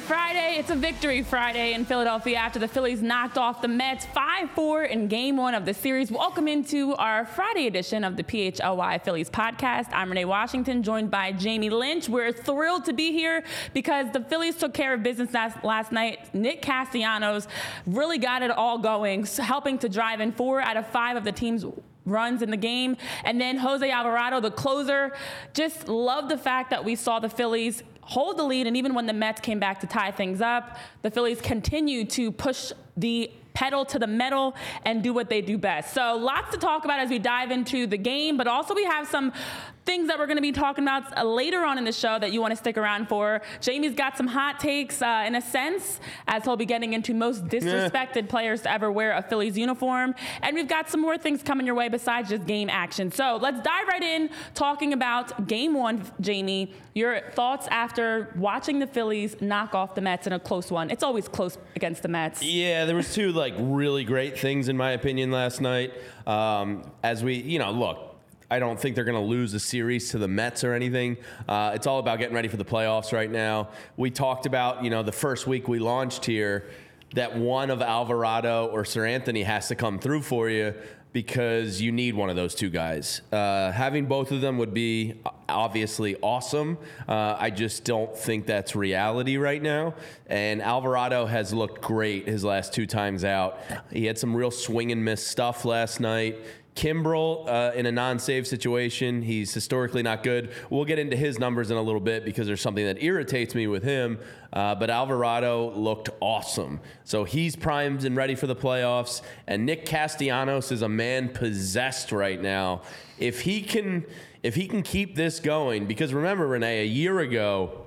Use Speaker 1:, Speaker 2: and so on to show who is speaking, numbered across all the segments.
Speaker 1: Friday. It's a victory Friday in Philadelphia after the Phillies knocked off the Mets 5 4 in game one of the series. Welcome into our Friday edition of the PHLY Phillies podcast. I'm Renee Washington, joined by Jamie Lynch. We're thrilled to be here because the Phillies took care of business last, last night. Nick Castellanos really got it all going, helping to drive in four out of five of the team's runs in the game. And then Jose Alvarado, the closer, just loved the fact that we saw the Phillies hold the lead. And even when the Mets came back to tie things up, the Phillies continued to push the pedal to the metal and do what they do best. So lots to talk about as we dive into the game, but also we have some things that we're going to be talking about uh, later on in the show that you want to stick around for. Jamie's got some hot takes uh, in a sense, as he'll be getting into most disrespected yeah. players to ever wear a Phillies uniform. And we've got some more things coming your way besides just game action. So let's dive right in talking about game one, Jamie. Your thoughts after watching the Phillies knock off the Mets in a close one. It's always close against the Mets.
Speaker 2: Yeah, there was two like really great things in my opinion last night. Um, as we, you know, look, I don't think they're going to lose a series to the Mets or anything. Uh, it's all about getting ready for the playoffs right now. We talked about, you know, the first week we launched here that one of Alvarado or Seranthony has to come through for you because you need one of those two guys. Uh, having both of them would be obviously awesome. Uh, I just don't think that's reality right now. And Alvarado has looked great his last two times out. He had some real swing and miss stuff last night. Kimbrel uh, in a non-save situation, he's historically not good. We'll get into his numbers in a little bit because there's something that irritates me with him. Uh, but Alvarado looked awesome, so he's primed and ready for the playoffs. And Nick Castellanos is a man possessed right now. If he can, if he can keep this going, because remember, Renee, a year ago,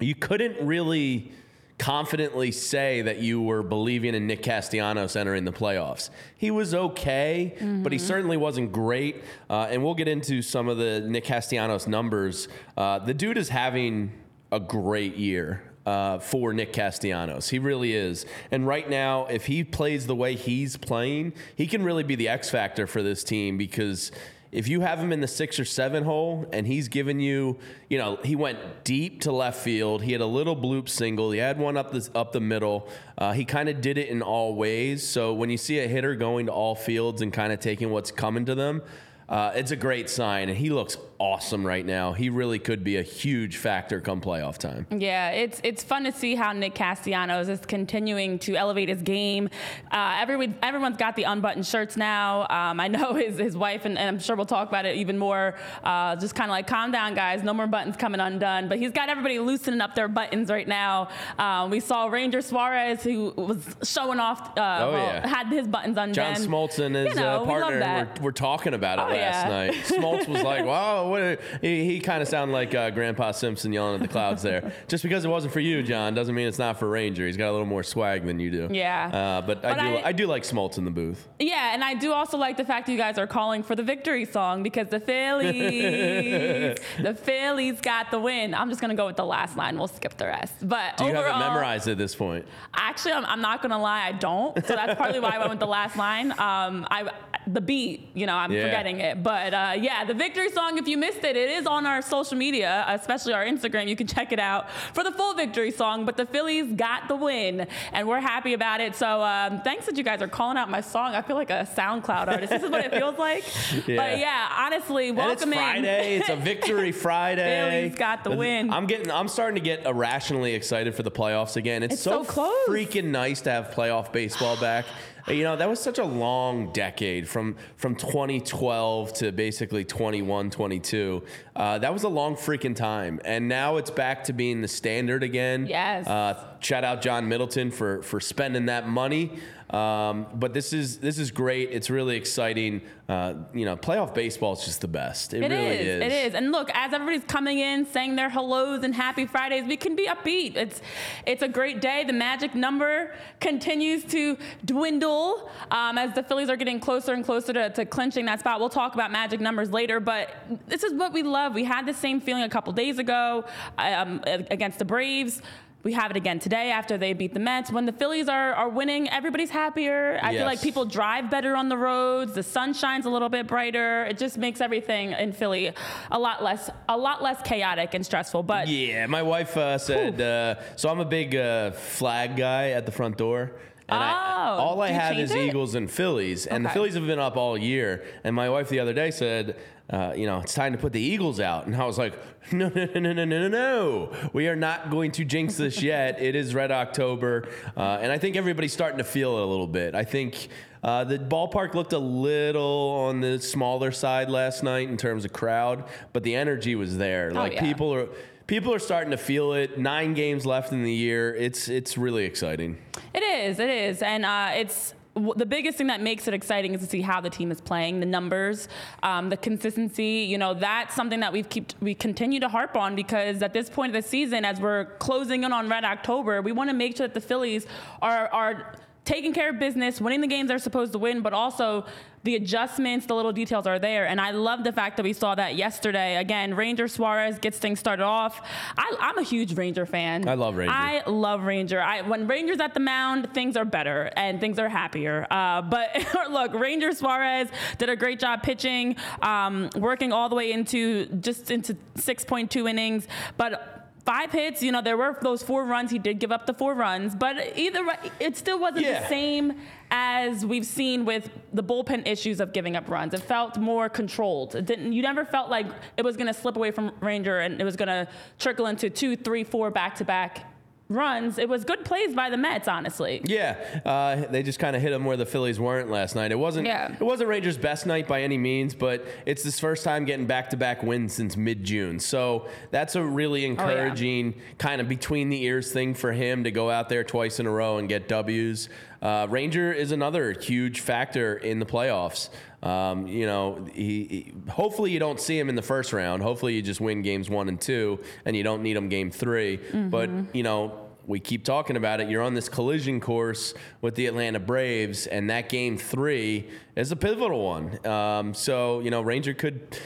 Speaker 2: you couldn't really confidently say that you were believing in Nick Castellanos entering the playoffs. He was okay, mm-hmm. but he mm-hmm. certainly wasn't great. Uh, and we'll get into some of the Nick Castellanos numbers. Uh, the dude is having a great year. Uh, for Nick Castellanos. He really is. And right now, if he plays the way he's playing, he can really be the X factor for this team because if you have him in the six or seven hole and he's giving you, you know, he went deep to left field. He had a little bloop single. He had one up the up the middle. Uh, he kind of did it in all ways. So when you see a hitter going to all fields and kind of taking what's coming to them, uh, it's a great sign, and he looks awesome right now. He really could be a huge factor come playoff time.
Speaker 1: Yeah, it's it's fun to see how Nick Castellanos is continuing to elevate his game. Uh, everyone, everyone's got the unbuttoned shirts now. Um, I know his, his wife, and, and, I'm sure we'll talk about it even more, uh, just kind of like, calm down, guys, no more buttons coming undone. But he's got everybody loosening up their buttons right now. Um, we saw Ranger Suarez, who was showing off, uh, oh, well, yeah. had his buttons undone.
Speaker 2: John Smoltz and his you know, uh, partner were, were, talking about it oh, last yeah. night. Smoltz was like, wow, what he, he kind of sounded like uh, Grandpa Simpson yelling at the clouds there. Just because it wasn't for you, John, doesn't mean it's not for Ranger. He's got a little more swag than you do.
Speaker 1: Yeah.
Speaker 2: Uh, but, but, I do I, I, do like Smoltz in the booth.
Speaker 1: Yeah, and I do also like the fact you guys are calling for the victory song because the Phillies, the Phillies got the win. I'm just gonna go with the last line. We'll skip the rest. But
Speaker 2: do you
Speaker 1: overall,
Speaker 2: have it memorized at this point?
Speaker 1: Actually, I'm, I'm, not gonna lie, I don't. So that's partly why I went with the last line. Um, I the beat, you know, I'm yeah. forgetting it. But uh, yeah, the victory song. If you you missed it, it is on our social media, especially our Instagram. You can check it out for the full victory song. But the Phillies got the win, and we're happy about it. So um, thanks that you guys are calling out my song. I feel like a SoundCloud artist. This is what it feels like.
Speaker 2: Yeah.
Speaker 1: But yeah, honestly, welcome
Speaker 2: and it's Friday.
Speaker 1: in.
Speaker 2: it's a victory Friday.
Speaker 1: Phillies got the win.
Speaker 2: I'm getting. I'm starting to get irrationally excited for the playoffs again. It's,
Speaker 1: It's so close.
Speaker 2: freaking nice to have playoff baseball back. You know that was such a long decade from from 2012 to basically 21, 22. Uh, that was a long freaking time, and now it's back to being the standard again.
Speaker 1: Yes.
Speaker 2: Uh, shout out John Middleton for for spending that money. Um, but this is this is great. It's really exciting. Uh, you know, playoff baseball is just the best. It,
Speaker 1: It
Speaker 2: really
Speaker 1: is. It is. And look, as everybody's coming in saying their hellos and happy Fridays, we can be upbeat. It's it's a great day. The magic number continues to dwindle um, as the Phillies are getting closer and closer to, to clinching that spot. We'll talk about magic numbers later, but this is what we love. We had the same feeling a couple days ago um, against the Braves. We have it again today after they beat the Mets. When the Phillies are, are winning, everybody's happier. I feel like people drive better on the roads. The sun shines a little bit brighter. It just makes everything in Philly a lot less a lot less chaotic and stressful. But
Speaker 2: Yeah, my wife uh, said. Uh, so I'm a big uh, flag guy at the front door. And I,
Speaker 1: Oh,
Speaker 2: all I have is
Speaker 1: it?
Speaker 2: Eagles and Phillies, and the Phillies have been up all year. And my wife the other day said, uh, "You know, it's time to put the Eagles out." And I was like, "No, no, no, no, no, no, no, no! We are not going to jinx this yet. it is Red October, uh, and I think everybody's starting to feel it a little bit. I think." Uh, the ballpark looked a little on the smaller side last night in terms of crowd, but the energy was there. Like
Speaker 1: Oh, yeah.
Speaker 2: people are people are starting to feel it. Nine games left in the year. It's it's really exciting.
Speaker 1: It is, it is, and uh, it's the biggest thing that makes it exciting is to see how the team is playing, the numbers, um, the consistency. You know, that's something that we've keep we continue to harp on because at this point of the season, as we're closing in on Red October, we want to make sure that the Phillies are are taking care of business, winning the games they're supposed to win, but also the adjustments, the little details are there. And I love the fact that we saw that yesterday. Again, Ranger Suarez gets things started off. I, I'm a huge Ranger fan.
Speaker 2: I love Ranger.
Speaker 1: I love Ranger. I, when Ranger's at the mound, things are better and things are happier. Uh, but look, Ranger Suarez did a great job pitching, um, working all the way into just into 6.2 innings. But five hits, you know, there were those four runs. He did give up the four runs, but either way, it still wasn't
Speaker 2: Yeah.
Speaker 1: the same as we've seen with the bullpen issues of giving up runs. It felt more controlled. It didn't. You never felt like it was going to slip away from Ranger and it was going to trickle into two, three, four back-to-back runs. It was good plays by the Mets, honestly.
Speaker 2: Yeah, uh, they just kind of hit them where the Phillies weren't last night. It wasn't.
Speaker 1: Yeah.
Speaker 2: It wasn't Rangers' best night by any means, but it's this first time getting back-to-back wins since mid-June. So that's a really encouraging kind of between the ears thing for him to go out there twice in a row and get W's. Uh, Ranger is another huge factor in the playoffs. Um, you know, he, he- hopefully you don't see him in the first round. Hopefully you just win games one and two, and you don't need him game 3 But you know, we keep talking about it. You're on this collision course with the Atlanta Braves, and that game three is a pivotal one. Um, so you know, Ranger could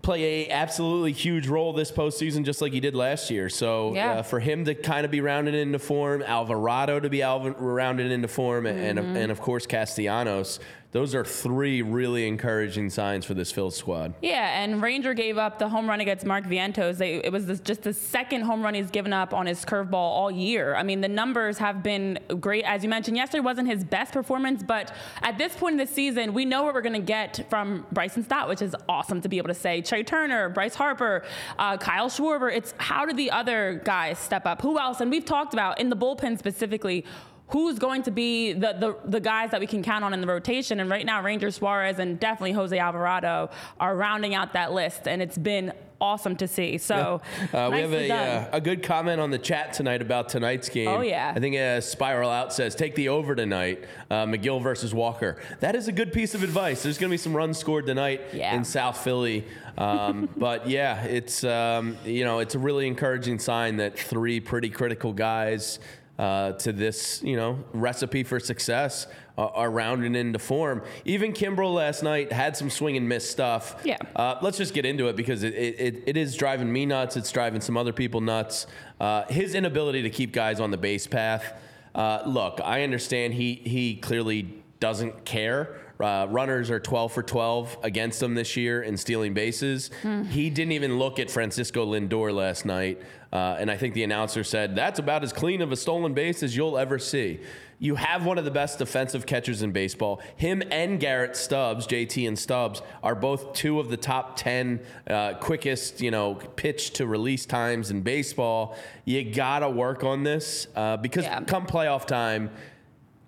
Speaker 2: play a absolutely huge role this postseason, just like he did last year. So
Speaker 1: Yeah.
Speaker 2: uh, for him to kind of be rounded into form, Alvarado to be alv- rounded into form, and and of course Castellanos. Those are three really encouraging signs for this Phil's squad.
Speaker 1: Yeah, and Ranger gave up the home run against Mark Vientos. They, it was this, just the second home run he's given up on his curveball all year. I mean, the numbers have been great. As you mentioned, yesterday wasn't his best performance, but at this point in the season, we know what we're going to get from Bryson Stott, which is awesome to be able to say. Trea Turner, Bryce Harper, uh, Kyle Schwarber. It's how do the other guys step up? Who else? And we've talked about in the bullpen specifically who's going to be the, the, the guys that we can count on in the rotation. And right now, Ranger Suarez and definitely Jose Alvarado are rounding out that list, and it's been awesome to see. So
Speaker 2: Uh, we have a, uh, a good comment on the chat tonight about tonight's game.
Speaker 1: Oh, yeah.
Speaker 2: I think uh, Spiral Out says, take the over tonight, uh, Megill versus Walker. That is a good piece of advice. There's going to be some runs scored tonight
Speaker 1: Yeah.
Speaker 2: in South Philly. Um, but yeah, it's, um, you know, it's a really encouraging sign that three pretty critical guys uh, to this, you know, recipe for success uh, are rounding into form. Even Kimbrel last night had some swing and miss stuff.
Speaker 1: Yeah.
Speaker 2: Uh, let's just get into it because it, it, it, it is driving me nuts. It's driving some other people nuts. Uh, his inability to keep guys on the base path. Uh, look, I understand he he clearly doesn't care uh, runners are 12 for 12 against him this year in stealing bases. He didn't even look at Francisco Lindor last night. Uh, and I think the announcer said, that's about as clean of a stolen base as you'll ever see. You have one of the best defensive catchers in baseball. Him and Garrett Stubbs, JT and Stubbs, are both two of the top 10 uh, quickest, you know, pitch to release times in baseball. You got to work on this uh, because
Speaker 1: Yeah.
Speaker 2: come playoff time,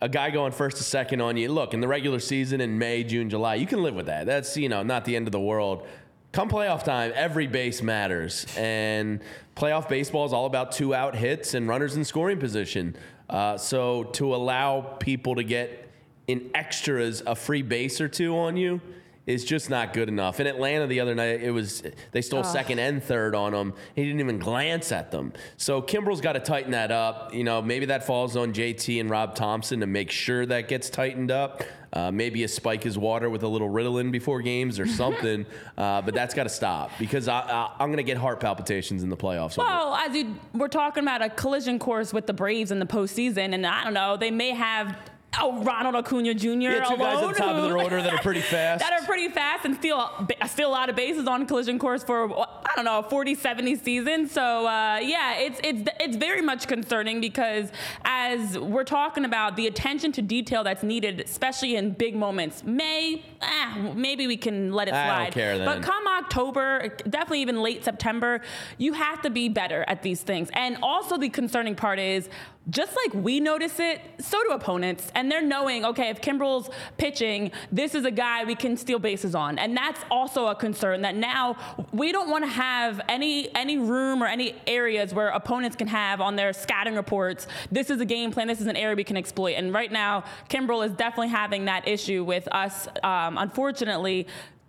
Speaker 2: a guy going first to second on you. Look, in the regular season in May, June, July, you can live with that. That's, you know, not the end of the world. Come playoff time, every base matters. And playoff baseball is all about two out hits and runners in scoring position. Uh, so to allow people to get in extras a free base or two on you is just not good enough. In Atlanta the other night, it was they stole second and third on him. He didn't even glance at them. So Kimbrel's got to tighten that up. You know, maybe that falls on JT and Rob Thomson to make sure that gets tightened up. Uh, maybe a spike his water with a little Ritalin before games or something. uh, but that's got to stop because I, I, I'm going to get heart palpitations in the playoffs.
Speaker 1: Well, as you we're talking about a collision course with the Braves in the postseason, and I don't know, they may have oh, Ronald Acuna Jr.
Speaker 2: Yeah, two guys
Speaker 1: alone
Speaker 2: at the top of their order that are pretty fast.
Speaker 1: that are pretty fast and steal steal a lot of bases on collision course for I don't know a 40 70 season. So uh, yeah, it's it's it's very much concerning because as we're talking about the attention to detail that's needed, especially in big moments. May ah, maybe we can let it
Speaker 2: I
Speaker 1: slide.
Speaker 2: don't care then.
Speaker 1: But come October, definitely even late September, you have to be better at these things. And also the concerning part is just like we notice it, so do opponents. And they're knowing, okay, if Kimbrel's pitching, this is a guy we can steal bases on. And that's also a concern that now we don't want to have any any room or any areas where opponents can have on their scouting reports, this is a game plan, this is an area we can exploit. And right now, Kimbrel is definitely having that issue with us, um, unfortunately,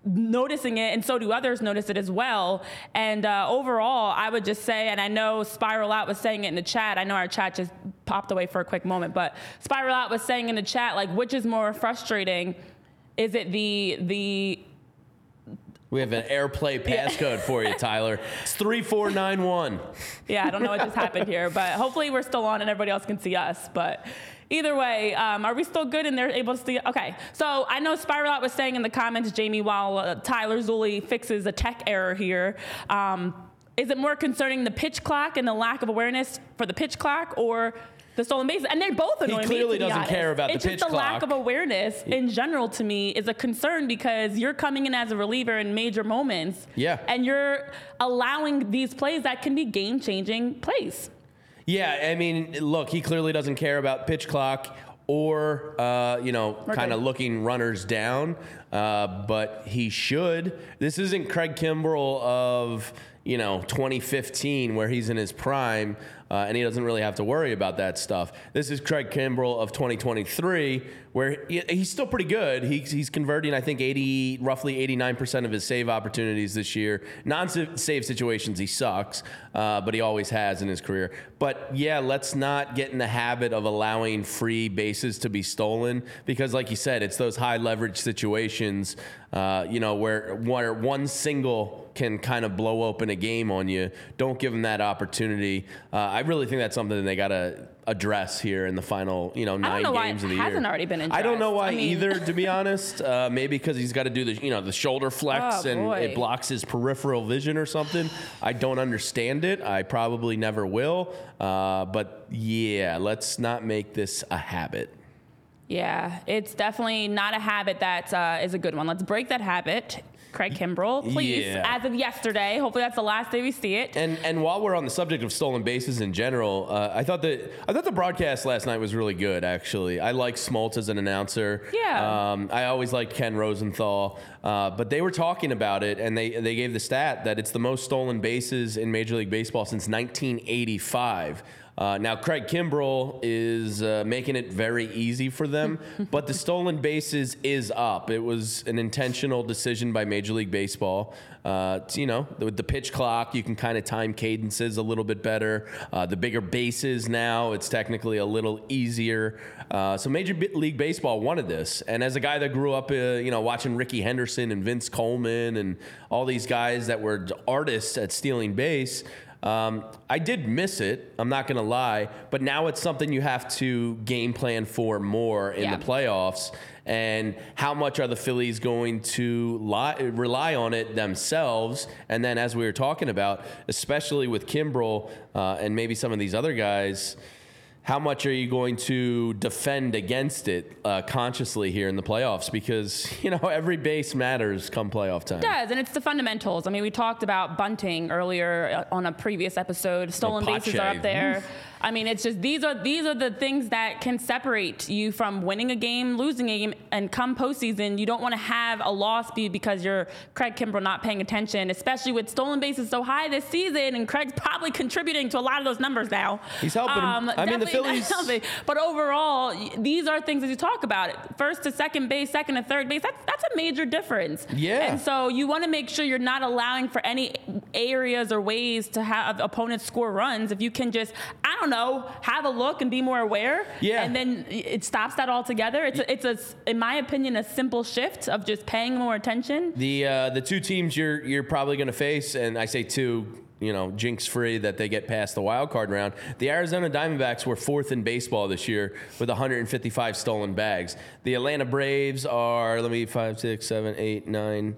Speaker 1: noticing it, and so do others notice it as well. And uh, overall, I would just say, and I know Spiral Out was saying it in the chat. I know our chat just popped away for a quick moment, but Spiral Out was saying in the chat, like, which is more frustrating? Is it the the
Speaker 2: We have an airplay passcode for you, Tyler. It's 3491.
Speaker 1: yeah, I don't know what just happened here, but hopefully we're still on and everybody else can see us. But either way, um, are we still good and they're able to see? Okay, so I know Spiral Out was saying in the comments, Jamie, while uh, Tyler Zulli fixes a tech error here. Um, is it more concerning the pitch clock and the lack of awareness for the pitch clock, or the stolen bases? And they're both annoying. me.
Speaker 2: clearly
Speaker 1: to
Speaker 2: doesn't
Speaker 1: honest.
Speaker 2: care about the pitch clock.
Speaker 1: it's just the lack of awareness in general to me is a concern because you're coming in as a reliever in major moments.
Speaker 2: Yeah.
Speaker 1: And you're allowing these plays that can be game changing plays.
Speaker 2: Yeah, I mean, look, he clearly doesn't care about pitch clock or, uh, you know,
Speaker 1: We're
Speaker 2: kind of looking runners down, uh, but he should. This isn't Craig Kimbrel of, you know, 2015 where he's in his prime. Uh, and he doesn't really have to worry about that stuff. This is Craig Kimbrel of 2023, where he, he's still pretty good. He's, he's converting, I think, 80, roughly 89% of his save opportunities this year. Non-save situations, he sucks, uh, but he always has in his career. But yeah, let's not get in the habit of allowing free bases to be stolen because, like you said, it's those high leverage situations, uh, you know, where where one single can kind of blow open a game on you. Don't give them that opportunity. Uh, I really think that's something they got to address here in the final, you know, nine games of the year.
Speaker 1: hasn't already been
Speaker 2: I don't know why
Speaker 1: I mean-
Speaker 2: either, to be honest. Uh, maybe because he's got to do the, you know, the shoulder flex
Speaker 1: Oh,
Speaker 2: and
Speaker 1: boy.
Speaker 2: it blocks his peripheral vision or something. I don't understand it. I probably never will. Uh, but yeah, let's not make this a habit.
Speaker 1: Yeah, it's definitely not a habit that uh, is a good one. Let's break that habit. Craig Kimbrel, please,
Speaker 2: Yeah.
Speaker 1: as of yesterday. Hopefully, that's the last day we see it.
Speaker 2: And and while we're on the subject of stolen bases in general, uh, I thought that I thought the broadcast last night was really good. Actually, I like Smoltz as an announcer.
Speaker 1: Yeah.
Speaker 2: Um, I always liked Ken Rosenthal, uh, but they were talking about it, and they they gave the stat that it's the most stolen bases in Major League Baseball since 1985. Uh, now, Craig Kimbrel is uh, making it very easy for them, but the stolen bases is up. It was an intentional decision by Major League Baseball. Uh, to, you know, with the pitch clock, you can kind of time cadences a little bit better. Uh, the bigger bases now, it's technically a little easier. Uh, so Major League Baseball wanted this, and as a guy that grew up, uh, you know, watching Rickey Henderson and Vince Coleman and all these guys that were artists at stealing base. Um, I did miss it. I'm not going to lie, but now it's something you have to game plan for more in
Speaker 1: Yeah.
Speaker 2: the playoffs. And how much are the Phillies going to li- rely on it themselves? And then, as we were talking about, especially with Kimbrel uh, and maybe some of these other guys, how much are you going to defend against it uh, consciously here in the playoffs? Because you know every base matters come playoff time.
Speaker 1: It does, and it's the fundamentals. I mean, we talked about bunting earlier uh, on a previous episode. Stolen bases are up there. I mean, it's just these are these are the things that can separate you from winning a game, losing a game, and come postseason, you don't want to have a loss be because you're Craig Kimbrel not paying attention, especially with stolen bases so high this season, and Craig's probably contributing to a lot of those numbers now.
Speaker 2: He's helping 'em. Um, I mean, the Phillies-.
Speaker 1: But overall, these are things that you talk about. It first to second base, second to third base. That's that's a major difference.
Speaker 2: Yeah.
Speaker 1: And so you want to make sure you're not allowing for any areas or ways to have opponents score runs. If you can just, I don't know, have a look and be more aware.
Speaker 2: Yeah.
Speaker 1: And then it stops that altogether. It's a, it's a, in my opinion, a simple shift of just paying more attention.
Speaker 2: The uh, the two teams you're you're probably going to face, and I say two, you know, jinx free that they get past the wild card round. The Arizona Diamondbacks were fourth in baseball this year with 155 stolen bags. The Atlanta Braves are let me five, six, seven, eight, nine.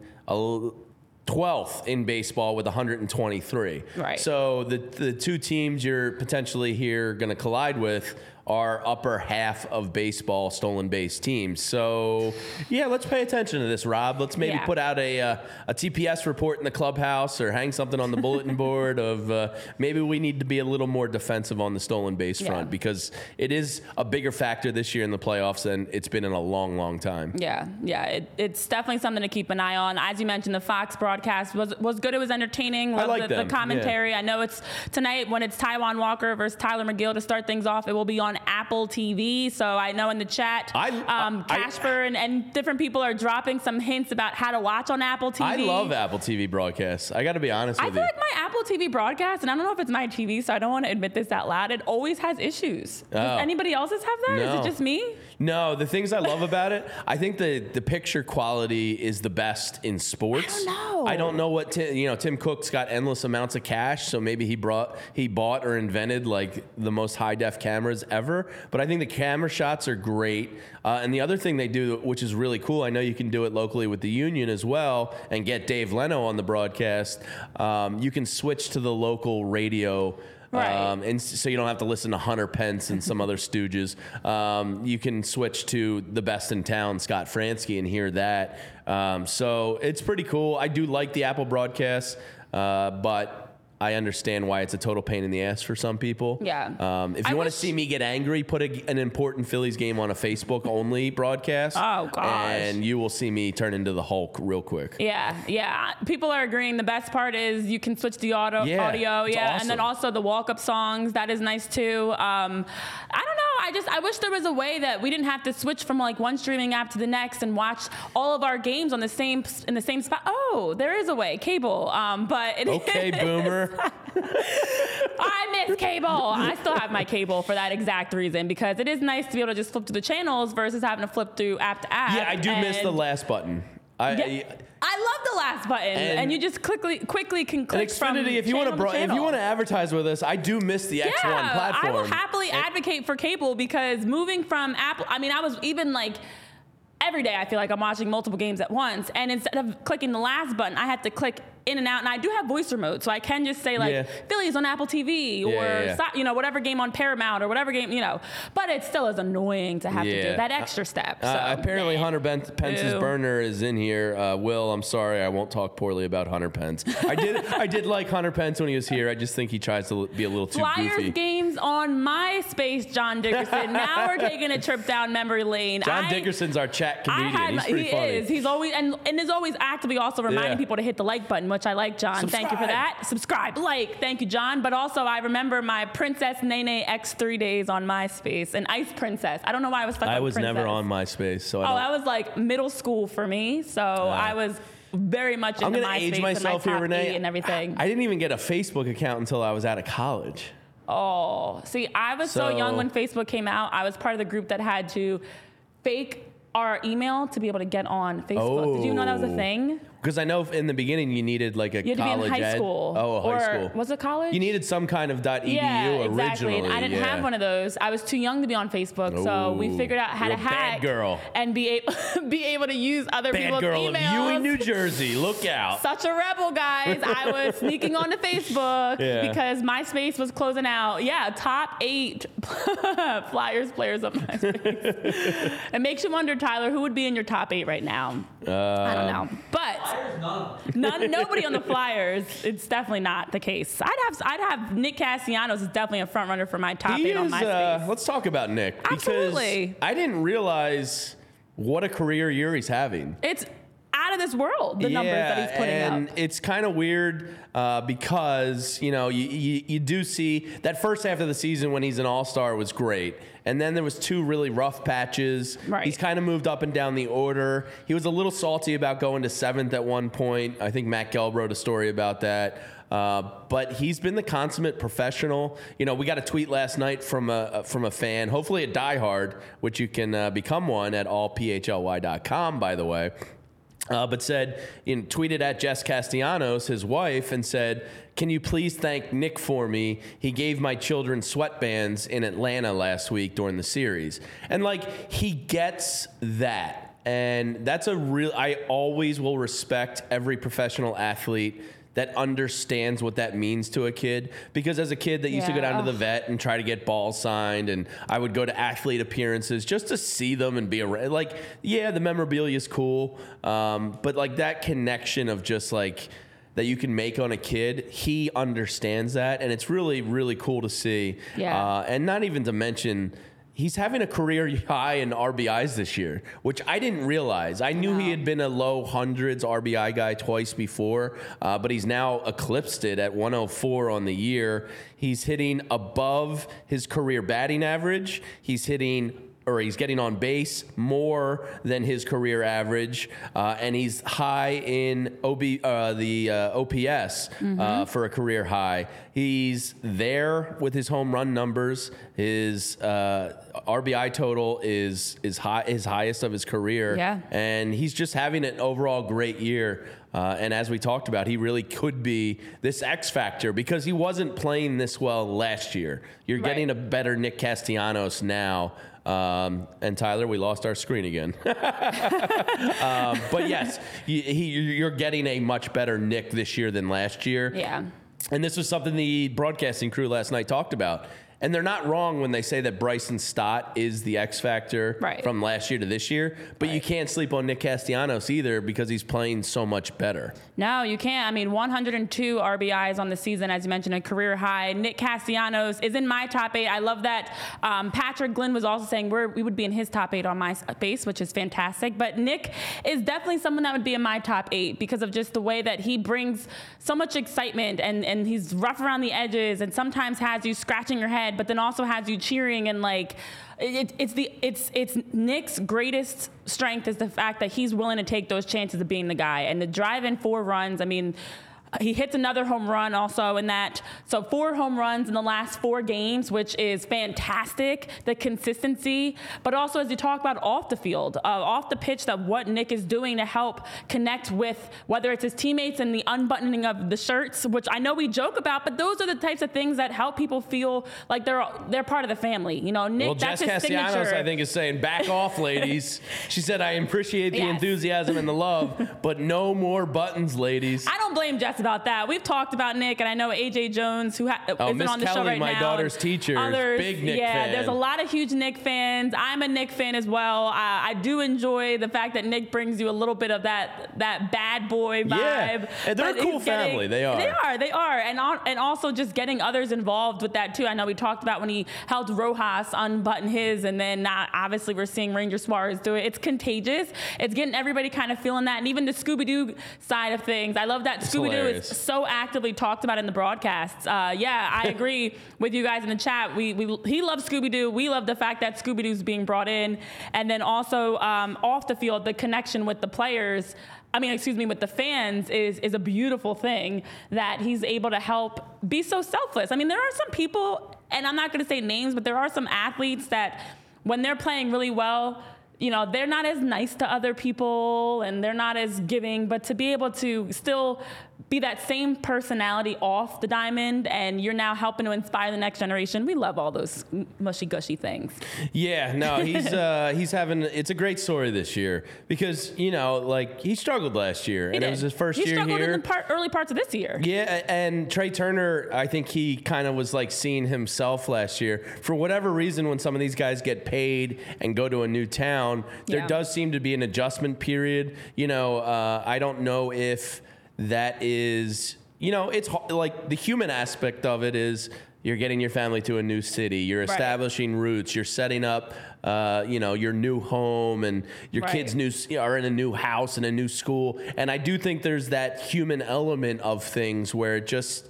Speaker 2: 12th in baseball with 123.
Speaker 1: Right.
Speaker 2: So the the two teams you're potentially here going to collide with are upper half of baseball stolen base teams. So yeah, let's pay attention to this, Rob. Let's maybe
Speaker 1: Yeah.
Speaker 2: put out a uh, a TPS report in the clubhouse or hang something on the bulletin board of uh, maybe we need to be a little more defensive on the stolen base
Speaker 1: Yeah.
Speaker 2: front because it is a bigger factor this year in the playoffs than it's been in a long, long time.
Speaker 1: Yeah, yeah, it, it's definitely something to keep an eye on. As you mentioned, the Fox broadcast was was good. It was entertaining. Loved
Speaker 2: like
Speaker 1: the,
Speaker 2: them,
Speaker 1: the commentary. I know it's tonight when it's Taijuan Walker versus Tylor Megill to start things off. It will be on Apple TV. So I know in the chat,
Speaker 2: I-
Speaker 1: um,
Speaker 2: I-
Speaker 1: Casper and, and different people are dropping some hints about how to watch on Apple TV.
Speaker 2: I love Apple TV broadcasts. I got to be honest
Speaker 1: I
Speaker 2: with you.
Speaker 1: I feel like my Apple TV broadcast, and I don't know if it's my TV, so I don't want to admit this out loud. It always has issues.
Speaker 2: Oh.
Speaker 1: Does anybody else's have that? Is
Speaker 2: No.
Speaker 1: it just me?
Speaker 2: No, the things I love about it, I think the the picture quality is the best in sports.
Speaker 1: I don't know.
Speaker 2: I don't know what Tim, you know. Tim Cook's got endless amounts of cash, so maybe he brought he bought or invented like the most high def cameras ever. But I think the camera shots are great. Uh, and the other thing they do, which is really cool, I know you can do it locally with the Union as well, and get Dave Leno on the broadcast. Um, you can switch to the local radio.
Speaker 1: Right.
Speaker 2: Um, and so you don't have to listen to Hunter Pence and some other stooges. Um, you can switch to the best in town, Scott Franzke, and hear that. Um, so it's pretty cool. I do like the Apple broadcast, uh, but I understand why it's a total pain in the ass for some people.
Speaker 1: Yeah.
Speaker 2: Um, if you want to
Speaker 1: wish-
Speaker 2: see me get angry, put a, an important Phillies game on a Facebook only broadcast.
Speaker 1: Oh, gosh.
Speaker 2: And you will see me turn into the Hulk real quick.
Speaker 1: Yeah, yeah. People are agreeing. The best part is you can switch the auto,
Speaker 2: Yeah,
Speaker 1: audio.
Speaker 2: it's
Speaker 1: Yeah, and then also the walk-up songs. That is nice too. Um, I don't know. I just I wish there was a way that we didn't have to switch from like one streaming app to the next and watch all of our games on the same in the same spot. Oh, there is a way, cable. Um, but it
Speaker 2: Okay, boomer.
Speaker 1: I miss cable. I still have my cable for that exact reason because it is nice to be able to just flip through the channels versus having to flip through app to app.
Speaker 2: yeah, I do miss the last button. I,
Speaker 1: Yeah, I love the last button, and,
Speaker 2: And-
Speaker 1: you just quickly quickly can
Speaker 2: And
Speaker 1: click
Speaker 2: Xfinity, if you want to, bro- if you want to advertise with us, I do miss the X1
Speaker 1: yeah,
Speaker 2: platform.
Speaker 1: I will happily advocate for cable because moving from Apple, I mean, I was even like. Every day, I feel like I'm watching multiple games at once, and instead of clicking the last button, I have to click in and out. And I do have voice remote, so I can just say like
Speaker 2: Yeah.
Speaker 1: Phillies on Apple TV or
Speaker 2: Yeah, yeah, yeah.
Speaker 1: you know whatever game on Paramount or whatever game you know. But it still is annoying to have to do that extra step. So.
Speaker 2: Uh, apparently, Hunter ben- Pence's
Speaker 1: Ew.
Speaker 2: burner is in here. Uh, Will, I'm sorry, I won't talk poorly about Hunter Pence. I did, I did like Hunter Pence when he was here. I just think he tries to be a little too
Speaker 1: Flyers
Speaker 2: goofy.
Speaker 1: games on MySpace, John Dickerson. now we're taking a trip down memory lane.
Speaker 2: John
Speaker 1: I-
Speaker 2: Dickerson's our chat
Speaker 1: I
Speaker 2: comedian.
Speaker 1: had,
Speaker 2: He's pretty
Speaker 1: he
Speaker 2: funny.
Speaker 1: is. He's always and and is always actively also reminding
Speaker 2: Yeah.
Speaker 1: people to hit the like button, which I like, John. Thank you for that. Subscribe, like. Thank you, John. But also, I remember my Princess Nene X3 days on MySpace and Ice Princess. I don't know why I was
Speaker 2: I was never on MySpace, so I
Speaker 1: Oh, that was like middle school for me. So I was very much
Speaker 2: I'm gonna
Speaker 1: MySpace
Speaker 2: age myself
Speaker 1: and
Speaker 2: here,
Speaker 1: my Top
Speaker 2: Renee.
Speaker 1: And everything.
Speaker 2: I didn't even get a Facebook account until I was out of college.
Speaker 1: Oh, see, I was so,
Speaker 2: So-
Speaker 1: young when Facebook came out. I was part of the group that had to fake our email to be able to get on Facebook. Did you know that was a
Speaker 2: Oh.
Speaker 1: thing?
Speaker 2: Because I know in the beginning you needed like a
Speaker 1: You had to be
Speaker 2: college
Speaker 1: in high
Speaker 2: ed-
Speaker 1: school.
Speaker 2: Oh, a high
Speaker 1: or,
Speaker 2: school.
Speaker 1: Was it college?
Speaker 2: You needed some kind of .edu
Speaker 1: yeah, exactly.
Speaker 2: originally.
Speaker 1: And I didn't
Speaker 2: yeah.
Speaker 1: have one of those. I was too young to be on Facebook, so we figured out how to hack
Speaker 2: girl.
Speaker 1: and be able be able to use other
Speaker 2: Bad
Speaker 1: people's
Speaker 2: girl
Speaker 1: emails.
Speaker 2: of Ewing, New Jersey. Look out.
Speaker 1: Such a rebel, guys. I was sneaking onto Facebook
Speaker 2: Yeah.
Speaker 1: because MySpace was closing out. Yeah, top eight Flyers players of MySpace. it makes you wonder, Tyler, who would be in your top eight right now? Uh, I don't know. But none, nobody on the Flyers. It's definitely not the case. I'd have I'd have Nick Castellanos is definitely a front runner for my top
Speaker 2: He
Speaker 1: eight on
Speaker 2: my
Speaker 1: MySpace.
Speaker 2: uh, let's talk about Nick. Because
Speaker 1: Absolutely.
Speaker 2: I didn't realize what a career year he's having.
Speaker 1: it's out of this world, the numbers that he's putting up.
Speaker 2: and
Speaker 1: up.
Speaker 2: it's kind of weird uh, because you know you, you you do see that first half of the season when he's an All Star was great, and then there was two really rough patches.
Speaker 1: Right.
Speaker 2: He's kind of moved up and down the order. He was a little salty about going to seventh at one point. I think Matt Gelb wrote a story about that. Uh, but he's been the consummate professional. You know, we got a tweet last night from a from a fan, hopefully a diehard, which you can uh, become one at allphly.com, by the way uh, but said, know, tweeted at Jess Castellanos, his wife, and said, Can you please thank Nick for me? He gave my children sweatbands in Atlanta last week during the series. And like, he gets that. And that's a real, I always will respect every professional athlete that understands what that means to a kid. Because as a kid that used to go down to the vet and try to get balls signed and I would go to athlete appearances just to see them and be around like yeah the memorabilia is cool um, but like that connection of just like that you can make on a kid he understands that and it's really really cool to see.
Speaker 1: Yeah.
Speaker 2: uh, and not even to mention He's having a career high in RBIs this year, which I didn't realize. I knew he had been a low hundreds RBI guy twice before, uh, but he's now eclipsed it at 104 on the year. He's hitting above his career batting average. He's hitting or he's getting on base more than his career average, uh, and he's high in OB, uh, the uh, OPS uh, for a career high. He's there with his home run numbers. His uh, RBI total is is high, his highest of his career,
Speaker 1: Yeah.
Speaker 2: and he's just having an overall great year. Uh, and as we talked about, he really could be this X factor because he wasn't playing this well last year. You're
Speaker 1: Right.
Speaker 2: getting a better Nick Castellanos now. Um, and Tyler, we lost our screen again. um, but yes, you, he, you're getting a much better Nick this year than last year.
Speaker 1: Yeah.
Speaker 2: And this was something the broadcasting crew last night talked about. And they're not wrong when they say that Bryson Stott is the X factor
Speaker 1: Right.
Speaker 2: from last year to this year. But you can't sleep on Nick Castellanos either because he's playing so much better.
Speaker 1: No, you can't. I mean, 102 RBIs on the season, as you mentioned, a career high. Nick Castellanos is in my top eight. I love that. Um, Patrick Glenn was also saying we're, we would be in his top eight on my base, which is fantastic. But Nick is definitely someone that would be in my top eight because of just the way that he brings so much excitement and, and he's rough around the edges and sometimes has you scratching your head, but then also has you cheering and like. It, it's the it's it's Nick's greatest strength is the fact that he's willing to take those chances of being the guy and the drive in four runs. I mean, he hits another home run also in that. So four home runs in the last four games, which is fantastic. The consistency, but also as you talk about off the field, uh, off the pitch, that what Nick is doing to help connect with whether it's his teammates and the unbuttoning of the shirts, which I know we joke about, but those are the types of things that help people feel like they're they're part of the family. You know, Nick.
Speaker 2: Well,
Speaker 1: that's
Speaker 2: Jess
Speaker 1: his
Speaker 2: Castellanos,
Speaker 1: signature.
Speaker 2: I think, is saying, back off, ladies. she said, I appreciate the
Speaker 1: Yes.
Speaker 2: enthusiasm and the love, but no more buttons, ladies.
Speaker 1: I don't blame Jess about that. We've talked about Nick, and I know AJ Jones, who ha-
Speaker 2: Oh,
Speaker 1: isn't
Speaker 2: Miss
Speaker 1: on the show right
Speaker 2: my
Speaker 1: now.
Speaker 2: daughter's
Speaker 1: and
Speaker 2: teacher,
Speaker 1: Others,
Speaker 2: big Nick
Speaker 1: yeah,
Speaker 2: fan.
Speaker 1: there's a lot of huge Nick fans. I'm a Nick fan as well. I, I do enjoy the fact that Nick brings you a little bit of that that bad boy vibe.
Speaker 2: Yeah, and they're a cool
Speaker 1: getting-
Speaker 2: family. They are.
Speaker 1: They are. They are. And al- and also just getting others involved with that too. I know we talked about when he helped Rojas unbutton his, and then obviously we're seeing Ranger Suarez do it. It's contagious. It's getting everybody kind of feeling that, and even the Scooby Doo side of things. I love that Scooby Doo
Speaker 2: hilarious.
Speaker 1: is so actively talked about in the broadcasts. Uh, yeah, I agree with you guys in the chat. We, we he loves Scooby Doo. We love the fact that Scooby Doo's being brought in, and then also um, off the field, the connection with the players. I mean, excuse me, with the fans is is a beautiful thing that he's able to help be so selfless. I mean, there are some people, and I'm not going to say names, but there are some athletes that when they're playing really well you know, they're not as nice to other people and they're not as giving, but to be able to still be that same personality off the diamond and you're now helping to inspire the next generation. We love all those mushy gushy things.
Speaker 2: Yeah, no, he's uh, he's having it's a great story this year because you know like he struggled last year
Speaker 1: He
Speaker 2: and
Speaker 1: did.
Speaker 2: it was his first
Speaker 1: he
Speaker 2: year
Speaker 1: struggled
Speaker 2: here.
Speaker 1: in the part, early parts of this year.
Speaker 2: Yeah, and Trea Turner, I think he kind of was like seeing himself last year. For whatever reason, when some of these guys get paid and go to a new town, there
Speaker 1: Yeah.
Speaker 2: does seem to be an adjustment period. You know, uh, I don't know if that is, you know, it's like the human aspect of it is you're getting your family to a new city, you're
Speaker 1: Right.
Speaker 2: establishing roots, you're setting up. Uh, you know your new home and your
Speaker 1: Right.
Speaker 2: kids new are in a new house and a new school and i do think there's that human element of things where it just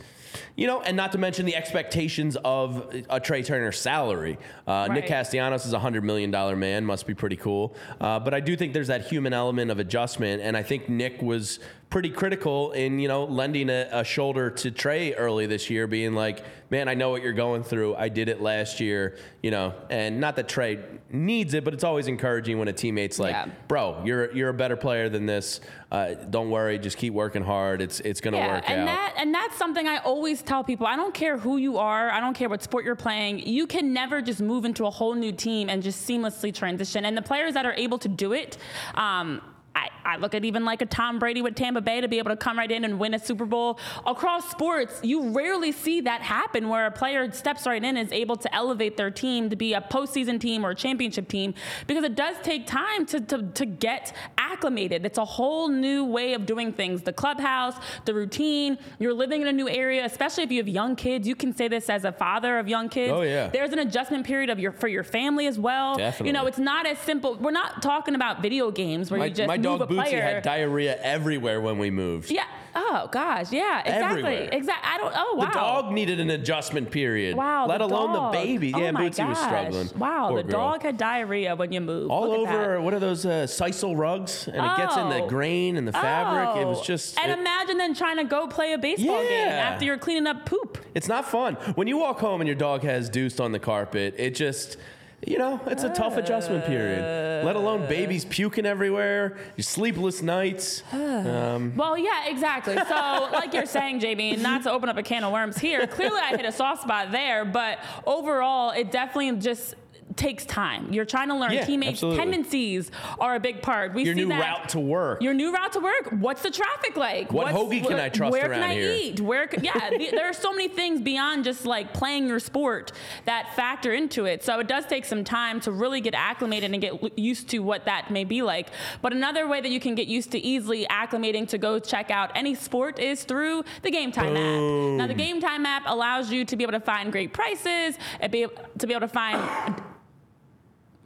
Speaker 2: you know, and not to mention the expectations of a Trea Turner salary. Uh, Nick Castellanos is a $100 million man, must be pretty cool. Uh, but I do think there's that human element of adjustment, and I think Nick was pretty critical in, you know, lending a, a shoulder to Trea early this year, being like, man, I know what you're going through. I did it last year, you know, and not that Trea needs it, but it's always encouraging when a teammate's like,
Speaker 1: Yeah.
Speaker 2: bro, you're, you're a better player than this. Uh, don't worry, just keep working hard. It's, it's going to
Speaker 1: Yeah,
Speaker 2: work
Speaker 1: and
Speaker 2: out.
Speaker 1: that and that's something I always tell people. I don't care who you are. I don't care what sport you're playing. You can never just move into a whole new team and just seamlessly transition. And the players that are able to do it. Um, I, I look at even like a Tom Brady with Tampa Bay to be able to come right in and win a Super Bowl. Across sports, you rarely see that happen where a player steps right in and is able to elevate their team to be a postseason team or a championship team because it does take time to, to, to get acclimated. It's a whole new way of doing things. The clubhouse, the routine, you're living in a new area, especially if you have young kids. You can say this as a father of young kids.
Speaker 2: Oh, yeah.
Speaker 1: There's an adjustment period of your for your family as well.
Speaker 2: Definitely.
Speaker 1: You know, it's not as simple. We're not talking about video games where
Speaker 2: My,
Speaker 1: you just
Speaker 2: my
Speaker 1: move
Speaker 2: dog
Speaker 1: a
Speaker 2: Bootsy
Speaker 1: player.
Speaker 2: had diarrhea everywhere when we moved.
Speaker 1: yeah. Oh gosh. Yeah. Exactly.
Speaker 2: Everywhere.
Speaker 1: Exactly. I don't. Oh wow.
Speaker 2: The dog needed an adjustment period.
Speaker 1: Wow.
Speaker 2: Let
Speaker 1: the
Speaker 2: alone
Speaker 1: dog.
Speaker 2: the baby.
Speaker 1: Oh
Speaker 2: yeah, Bootsy was struggling.
Speaker 1: Wow.
Speaker 2: Poor
Speaker 1: the
Speaker 2: girl.
Speaker 1: dog had diarrhea when you moved.
Speaker 2: All
Speaker 1: Look at
Speaker 2: over. What are those uh, sisal rugs? And it gets in the
Speaker 1: Oh.
Speaker 2: grain and the fabric. It was
Speaker 1: Oh.
Speaker 2: just.
Speaker 1: And
Speaker 2: it-
Speaker 1: imagine then trying to go play a baseball game after you're cleaning up poop.
Speaker 2: it's not fun when you walk home and your dog has deuced on the carpet. It just. You know, it's a tough adjustment period. Let alone babies puking everywhere, your sleepless nights.
Speaker 1: Um, well, yeah, exactly. So, like you're saying, JB, not to open up a can of worms here, clearly I hit a soft spot there, but overall, it definitely just takes time. You're trying to learn
Speaker 2: Yeah,
Speaker 1: teammates'
Speaker 2: absolutely.
Speaker 1: tendencies are a big part. We
Speaker 2: Your
Speaker 1: see
Speaker 2: new
Speaker 1: that-
Speaker 2: route to work.
Speaker 1: Your new route to work. What's the traffic like?
Speaker 2: What
Speaker 1: What's-
Speaker 2: hoagie can
Speaker 1: where-
Speaker 2: I trust
Speaker 1: Where
Speaker 2: around
Speaker 1: can I
Speaker 2: here?
Speaker 1: eat? Where? Can, yeah, the- there are so many things beyond just like playing your sport that factor into it. So it does take some time to really get acclimated and get used to what that may be like. But another way that you can get used to easily acclimating to go check out any sport is through the Game Time app. Now the Game Time app allows you to be able to find great prices and be to be able to find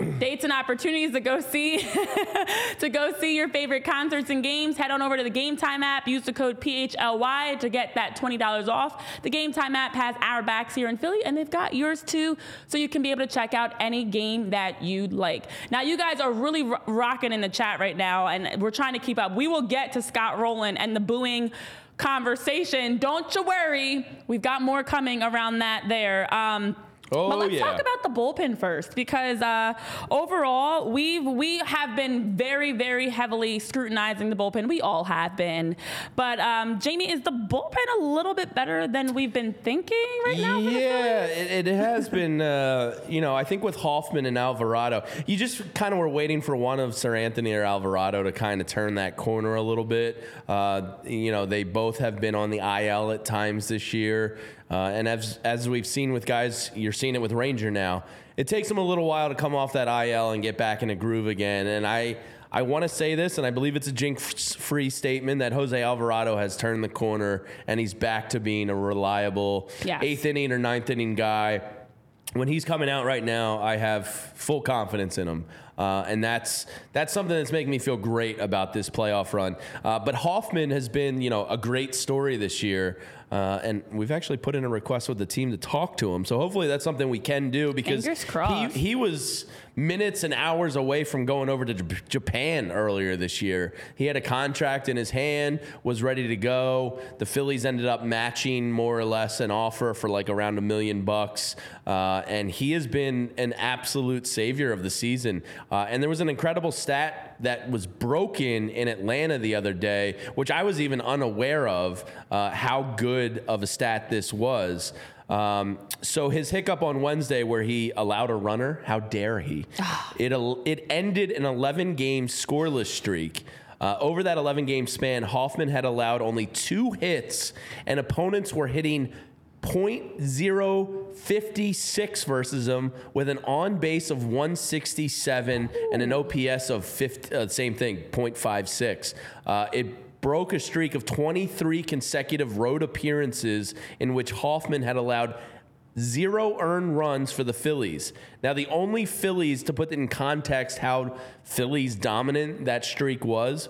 Speaker 1: dates and opportunities to go see to go see your favorite concerts and games. Head on over to the game time app. Use the code phly to get that $20 off. The game time app has our backs here in philly and they've got yours too so you can be able to check out any game that you'd like. Now you guys are really ro- rocking in the chat right now and we're trying to keep up. We will get to Scott Rolen and the booing conversation. Don't you worry. We've got more coming around that there. Um,
Speaker 2: Oh,
Speaker 1: but let's
Speaker 2: yeah.
Speaker 1: talk about the bullpen first because uh, overall we've we have been very very heavily scrutinizing the bullpen. We all have been, but um, Jamie, is the bullpen a little bit better than we've been thinking right now?
Speaker 2: Yeah, it, it has been. Uh, you know, I think with Hoffman and Alvarado, you just kind of were waiting for one of Seranthony or Alvarado to kind of turn that corner a little bit. Uh, you know, they both have been on the IL at times this year, uh, and as as we've seen with guys, you're seeing it with Ranger now. It takes them a little while to come off that IL and get back in a groove again, and I. I want to say this, and I believe it's a jinx-free statement that Jose Alvarado has turned the corner and he's back to being a reliable
Speaker 1: Yes.
Speaker 2: eighth inning or ninth inning guy. When he's coming out right now, I have full confidence in him. Uh, and that's that's something that's making me feel great about this playoff run. Uh, but Hoffman has been, you know, a great story this year, uh, and we've actually put in a request with the team to talk to him. So hopefully that's something we can do because he, he was minutes and hours away from going over to J- Japan earlier this year. He had a contract in his hand, was ready to go. The Phillies ended up matching more or less an offer for like around a million bucks, uh, and he has been an absolute savior of the season. Uh, and there was an incredible stat that was broken in Atlanta the other day, which I was even unaware of uh, how good of a stat this was. Um, so his hiccup on Wednesday, where he allowed a runner, how dare he? it it ended an 11 game scoreless streak. Uh, over that 11 game span, Hoffman had allowed only two hits, and opponents were hitting 0.056 versus him with an on base of 167 and an OPS of 50, uh, same thing, 0.56. Uh, it broke a streak of 23 consecutive road appearances in which Hoffman had allowed zero earned runs for the Phillies. Now, the only Phillies, to put it in context how Phillies dominant that streak was,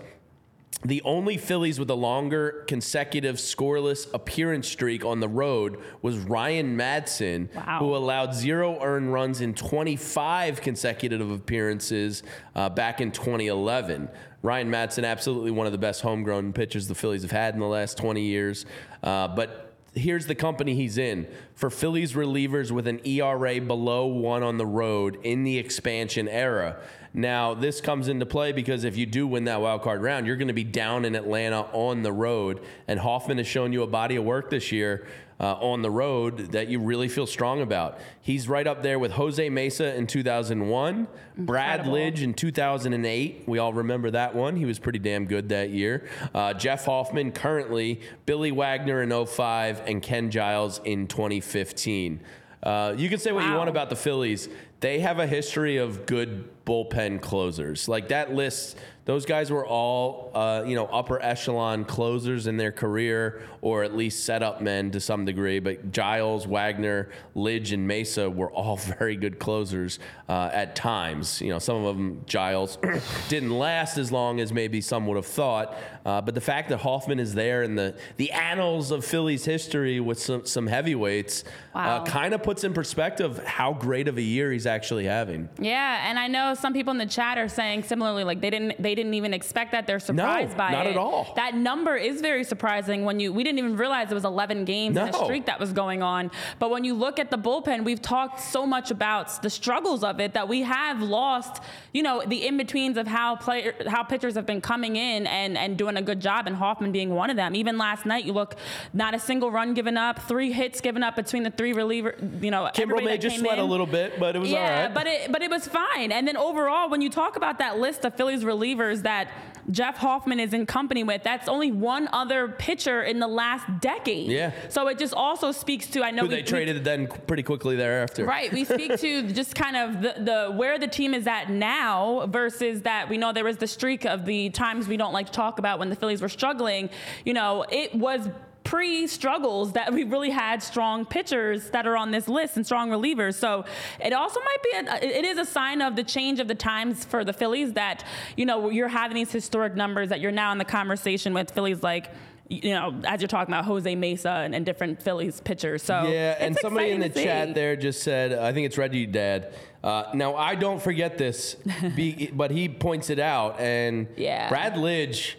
Speaker 2: the only Phillies with a longer consecutive scoreless appearance streak on the road was Ryan Madson,
Speaker 1: Wow.
Speaker 2: who allowed zero earned runs in 25 consecutive appearances uh, back in 2011. Ryan Madson, absolutely one of the best homegrown pitchers the Phillies have had in the last 20 years. Uh, but here's the company he's in. For Phillies relievers with an ERA below one on the road in the expansion era. Now, this comes into play because if you do win that wild card round, you're going to be down in Atlanta on the road. And Hoffman has shown you a body of work this year uh, on the road that you really feel strong about. He's right up there with Jose Mesa in 2001, Brad Lidge in 2008. We all remember that one. He was pretty damn good that year. Uh, Jeff Hoffman currently, Billy Wagner in 05, and Ken Giles in 2015. Uh, you can say what you want about the Phillies. They have a history of good bullpen closers. Like that list, those guys were all, uh, you know, upper echelon closers in their career, or at least setup men to some degree. But Giles, Wagner, Lidge, and Mesa were all very good closers uh, at times. You know, some of them, Giles, didn't last as long as maybe some would have thought. Uh, but the fact that Hoffman is there in the the annals of Phillies history with some some heavyweights
Speaker 1: Wow.
Speaker 2: uh, kind of puts in perspective how great of a year he's actually having.
Speaker 1: Yeah, and I know some people in the chat are saying similarly, like they didn't they didn't even expect that. They're surprised by
Speaker 2: not
Speaker 1: it.
Speaker 2: at all.
Speaker 1: That number is very surprising. When you we didn't even realize it was 11 games in a streak that was going on. But when you look at the bullpen, we've talked so much about the struggles of it that we have lost. You know, the in betweens of how player how pitchers have been coming in and and doing a good job, and Hoffman being one of them. Even last night, you look not a single run given up, three hits given up between the three reliever. You know,
Speaker 2: Kimbrel may just sweat a little bit, but it was
Speaker 1: Yeah,
Speaker 2: right.
Speaker 1: but it but it was fine. And then overall, when you talk about that list of Phillies relievers that Jeff Hoffman is in company with, that's only one other pitcher in the last decade.
Speaker 2: Yeah.
Speaker 1: So it just also speaks to I know
Speaker 2: Who
Speaker 1: we,
Speaker 2: they
Speaker 1: we-
Speaker 2: traded then pretty quickly thereafter.
Speaker 1: Right, we speak to just kind of the, the where the team is at now versus that we know there was the streak of the times we don't like to talk about when the Phillies were struggling. You know, it was pre-struggles that we really had strong pitchers that are on this list and strong relievers. So it also might be a, it is a sign of the change of the times for the Phillies that you know you're having these historic numbers that you're now in the conversation with Phillies like you know, as you're talking about Jose Mesa and, and different Phillies pitchers. So
Speaker 2: Yeah, and somebody in the
Speaker 1: exciting to see.
Speaker 2: chat there just said, I think it's Reggie Dad. Uh, now I don't forget this, be, but he points it out. And
Speaker 1: Yeah.
Speaker 2: Brad Lidge,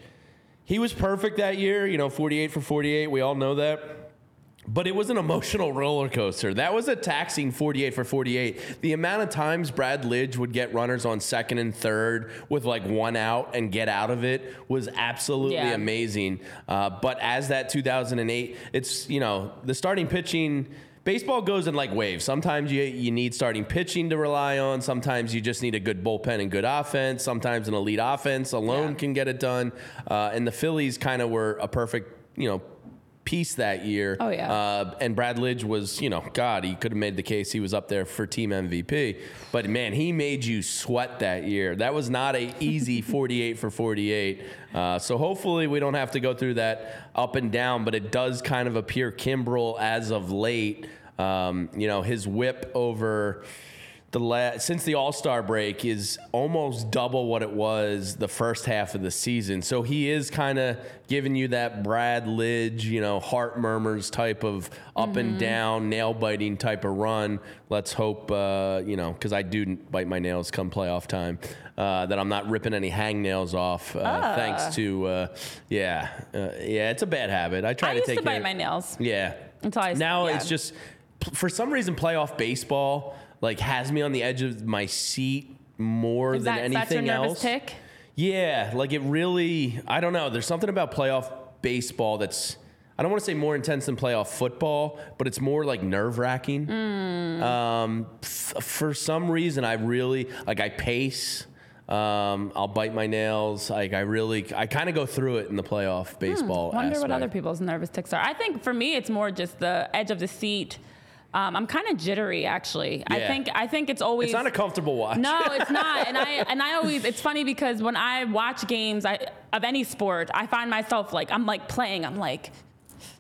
Speaker 2: he was perfect that year. You know, 48 for 48. We all know that. But it was an emotional roller coaster. That was a taxing 48 for 48. The amount of times Brad Lidge would get runners on second and third with like one out and get out of it was absolutely
Speaker 1: Yeah.
Speaker 2: amazing. Uh, but as that 2008, it's, you know, the starting pitching. Baseball goes in like waves. Sometimes you, you need starting pitching to rely on. Sometimes you just need a good bullpen and good offense. Sometimes an elite offense alone
Speaker 1: Yeah.
Speaker 2: can get it done. Uh, and the Phillies kind of were a perfect, you know, piece that year.
Speaker 1: Oh, yeah.
Speaker 2: Uh, and Brad Lidge was, you know, God, he could have made the case he was up there for team MVP. But man, he made you sweat that year. That was not a easy 48 for 48. Uh, so hopefully we don't have to go through that up and down. But it does kind of appear Kimbrel as of late. Um, you know, his whip over the la- since the All Star break is almost double what it was the first half of the season. So he is kind of giving you that Brad Lidge, you know, heart murmurs type of up and down, nail biting type of run. Let's hope, uh, you know, because I do bite my nails come playoff time, uh, that I'm not ripping any hangnails off. Uh, Thanks to, uh, yeah, uh, yeah, it's a bad habit. I try
Speaker 1: I
Speaker 2: to
Speaker 1: used
Speaker 2: take
Speaker 1: to bite my nails.
Speaker 2: yeah.
Speaker 1: Until I-
Speaker 2: now
Speaker 1: yeah.
Speaker 2: it's just p- for some reason playoff baseball like has me on the edge of my seat more
Speaker 1: Is
Speaker 2: than
Speaker 1: that that's your
Speaker 2: anything
Speaker 1: nervous
Speaker 2: else.
Speaker 1: tick?
Speaker 2: Yeah, like it really, I don't know. There's something about playoff baseball that's, I don't want to say more intense than playoff football, but it's more like nerve wracking.
Speaker 1: Hmm.
Speaker 2: Um, f- for some reason, I really, like, I pace. Um, I'll bite my nails. Like I really, I kind of go through it in the playoff baseball.
Speaker 1: Hmm. Wonder what other people's nervous ticks are. I think for me, it's more just the edge of the seat. Um, I'm kind of jittery, actually. I think I think it's always
Speaker 2: It's not a comfortable watch.
Speaker 1: No, it's not. And I and I always it's funny because when I watch games I, of any sport, I find myself like I'm like playing. I'm like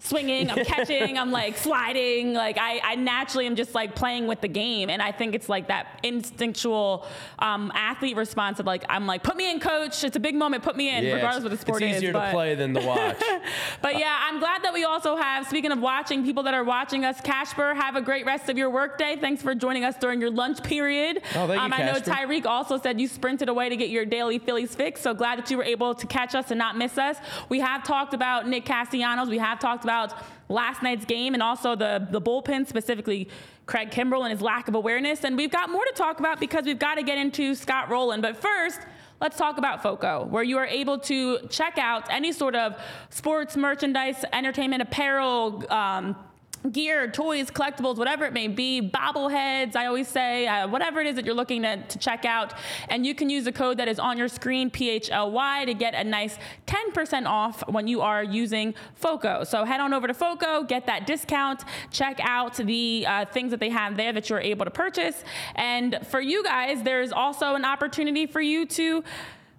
Speaker 1: swinging, I'm catching, I'm like sliding. Like I, I naturally am just like playing with the game. And I think it's like that instinctual um, athlete response of like, I'm like, put me in, coach. It's a big moment. Put me in,
Speaker 2: Yeah,
Speaker 1: regardless of what the sport
Speaker 2: it's
Speaker 1: is.
Speaker 2: It's easier
Speaker 1: but-
Speaker 2: to play than to watch.
Speaker 1: but yeah, I'm glad that we also have, speaking of watching, people that are watching us, Casper, have a great rest of your workday. Thanks for joining us during your lunch period.
Speaker 2: Oh, thank you,
Speaker 1: um, I know. Tyreek also said you sprinted away to get your daily Phillies fix, so glad that you were able to catch us and not miss us. We have talked about Nick Castellanos. We have talked about last night's game and also the, the bullpen, specifically Craig Kimbrel and his lack of awareness. And we've got more to talk about because we've got to get into Scott Rolen. But first, Let's talk about FOCO, where you are able to check out any sort of sports merchandise, entertainment apparel, um, gear, toys, collectibles, whatever it may be, bobbleheads, I always say, uh, whatever it is that you're looking to, to check out. And you can use the code that is on your screen, PHLY, to get a nice 10% off when you are using FOCO. So head on over to FOCO, get that discount, check out the uh, things that they have there that you're able to purchase. And for you guys, there's also an opportunity for you to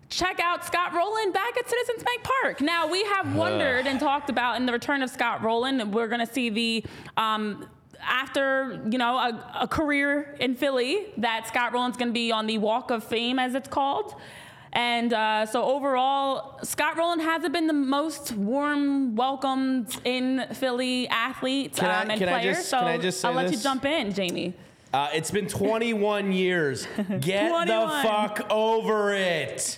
Speaker 1: check out Scott Rolen back at Citizens Bank Park. Now, we have wondered and talked about in the return of Scott Rolen, we're going to see the. Um, after you know a, a career in Philly, that Scott Rolen's going to be on the Walk of Fame, as it's called, and uh, so overall, Scott Rolen hasn't been the most warm welcomed in Philly athlete
Speaker 2: Can I-
Speaker 1: um, and
Speaker 2: can I just-
Speaker 1: so
Speaker 2: can I just say
Speaker 1: I'll let you jump in, Jamie.
Speaker 2: Uh, it's been 21 years. Get
Speaker 1: 21.
Speaker 2: the fuck over it.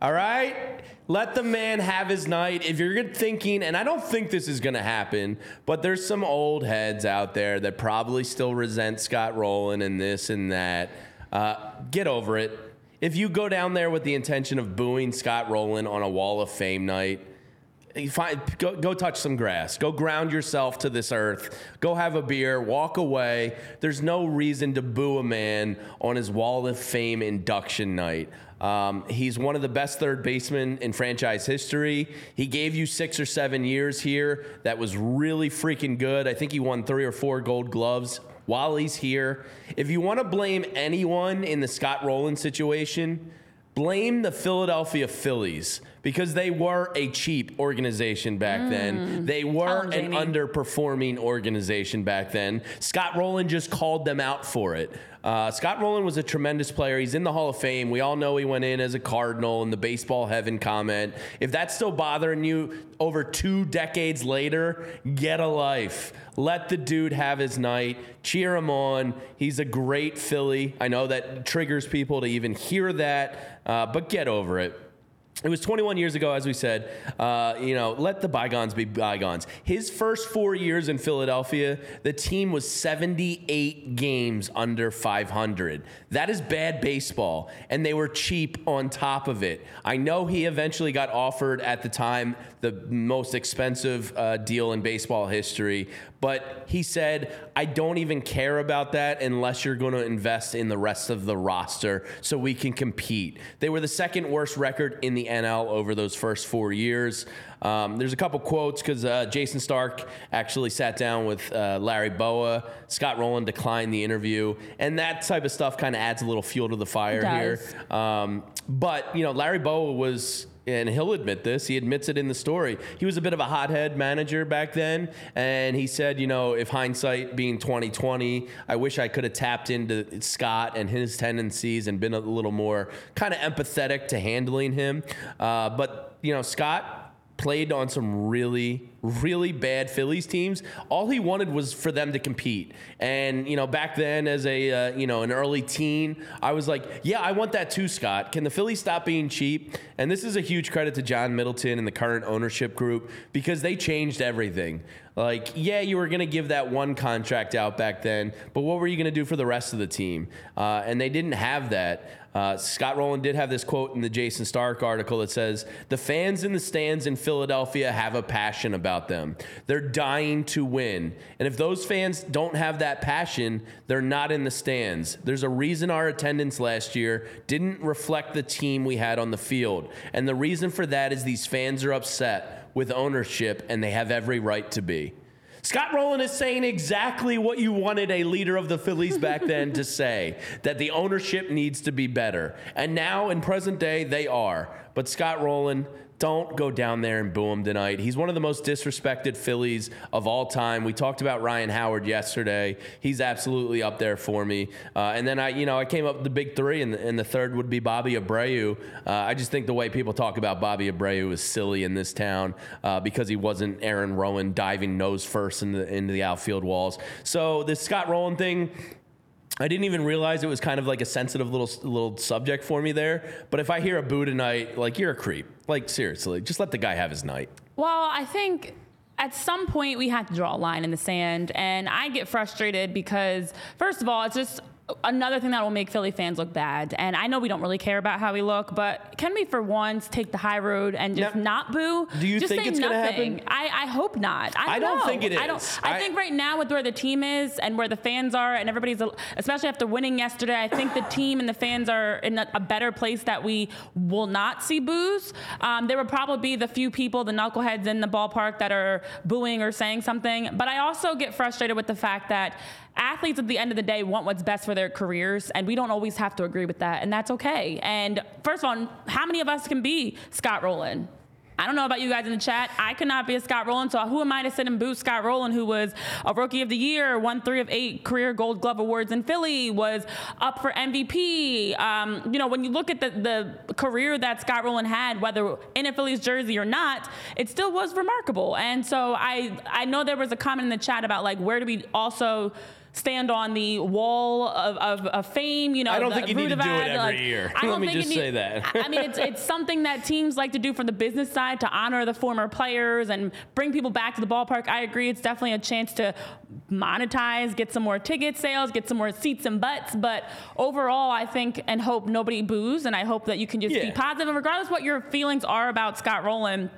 Speaker 2: All right? Let the man have his night. If you're thinking, and I don't think this is going to happen, but there's some old heads out there that probably still resent Scott Rolen and this and that. Uh, get over it. If you go down there with the intention of booing Scott Rolen on a Wall of Fame night, find, go, go touch some grass. Go ground yourself to this earth. Go have a beer. Walk away. There's no reason to boo a man on his Wall of Fame induction night. Um, he's one of the best third basemen in franchise history. He gave you six or seven years here. That was really freaking good. I think he won three or four gold gloves while he's here. If you want to blame anyone in the Scott Rolen situation, blame the Philadelphia Phillies because they were a cheap organization back then. Mm. They were an underperforming organization back then. Scott Rolen just called them out for it. Uh, Scott Rolen was a tremendous player. He's in the Hall of Fame. We all know he went in as a Cardinal in the baseball heaven comment. If that's still bothering you over two decades later, get a life. Let the dude have his night. Cheer him on. He's a great Philly. I know that triggers people to even hear that, uh, but get over it. It was 21 years ago, as we said. Uh, you know, let the bygones be bygones. His first four years in Philadelphia, the team was 78 games under 500. That is bad baseball, and they were cheap on top of it. I know he eventually got offered at the time the most expensive uh, deal in baseball history, but he said, I don't even care about that unless you're going to invest in the rest of the roster so we can compete. They were the second worst record in the NL over those first four years. Um, there's a couple quotes because uh, Jayson Stark actually sat down with uh, Larry Bowa. Scott Rolen declined the interview, and that type of stuff kind of adds a little fuel to the fire here. Um, but you know, Larry Bowa was, and he'll admit this. He admits it in the story. He was a bit of a hothead manager back then, and he said, you know, if hindsight being 2020, I wish I could have tapped into Scott and his tendencies and been a little more kind of empathetic to handling him. Uh, but you know, Scott played on some really really bad Phillies teams. All he wanted was for them to compete. And you know, back then, as a uh, you know an early teen, I was like, yeah, I want that too, Scott. Can the Phillies stop being cheap? And this is a huge credit to John Middleton and the current ownership group because they changed everything. Like, yeah, you were going to give that one contract out back then, but what were you going to do for the rest of the team? Uh, and they didn't have that. Uh, Scott Rolen did have this quote in the Jayson Stark article that says, The fans in the stands in Philadelphia have a passion about them. They're dying to win. And if those fans don't have that passion, they're not in the stands. There's a reason our attendance last year didn't reflect the team we had on the field. And the reason for that is these fans are upset with ownership, and they have every right to be. Scott Rolen is saying exactly what you wanted a leader of the Phillies back then to say that the ownership needs to be better. And now, in present day, they are. But Scott Rolen, don't go down there and boo him tonight. He's one of the most disrespected Phillies of all time. We talked about Ryan Howard yesterday. He's absolutely up there for me. Uh, and then I, you know, I came up with the big three, and the, and the third would be Bobby Abreu. Uh, I just think the way people talk about Bobby Abreu is silly in this town uh, because he wasn't Aaron Rowand diving nose first into the, into the outfield walls. So this Scott Rolen thing, I didn't even realize it was kind of like a sensitive little little subject for me there. But if I hear a boo tonight, like you're a creep. Like seriously, just let the guy have his night.
Speaker 1: Well, I think at some point we have to draw a line in the sand, and I get frustrated because first of all, it's just another thing that will make Philly fans look bad. And I know we don't really care about how we look, but can we for once take the high road and just now, not boo?
Speaker 2: Do you
Speaker 1: just
Speaker 2: think it's going to happen?
Speaker 1: I, I, hope not. I,
Speaker 2: I
Speaker 1: don't,
Speaker 2: don't think it is.
Speaker 1: I, don't, I, I, think right now with where the team is and where the fans are and everybody's, especially after winning yesterday, I think the team and the fans are in a, a better place that we will not see boos. Um, there will probably be the few people, the knuckleheads in the ballpark that are booing or saying something. But I also get frustrated with the fact that athletes at the end of the day want what's best for their careers, and we don't always have to agree with that, and that's okay. And first of all, how many of us can be Scott Rolen? I don't know about you guys in the chat. I could not be a Scott Rolen, so who am I to sit and boo Scott Rolen, who was a rookie of the year, won three of eight career Gold Glove awards in Philly, was up for MVP. Um, you know, when you look at the, the career that Scott Rolen had, whether in a Phillies jersey or not, it still was remarkable. And so I I know there was a comment in the chat about like where do we also stand on the wall of, of, of fame. You know,
Speaker 2: I don't think you need to do it every
Speaker 1: like,
Speaker 2: year.
Speaker 1: I
Speaker 2: don't
Speaker 1: Let me
Speaker 2: just
Speaker 1: need,
Speaker 2: say that.
Speaker 1: I mean, it's it's something that teams like to do from the business side to honor the former players and bring people back to the ballpark. I agree. It's definitely a chance to monetize, get some more ticket sales, get some more seats and butts. But overall, I think and hope nobody boos, and I hope that you can just
Speaker 2: yeah.
Speaker 1: be positive. and regardless what your feelings are about Scott Rolen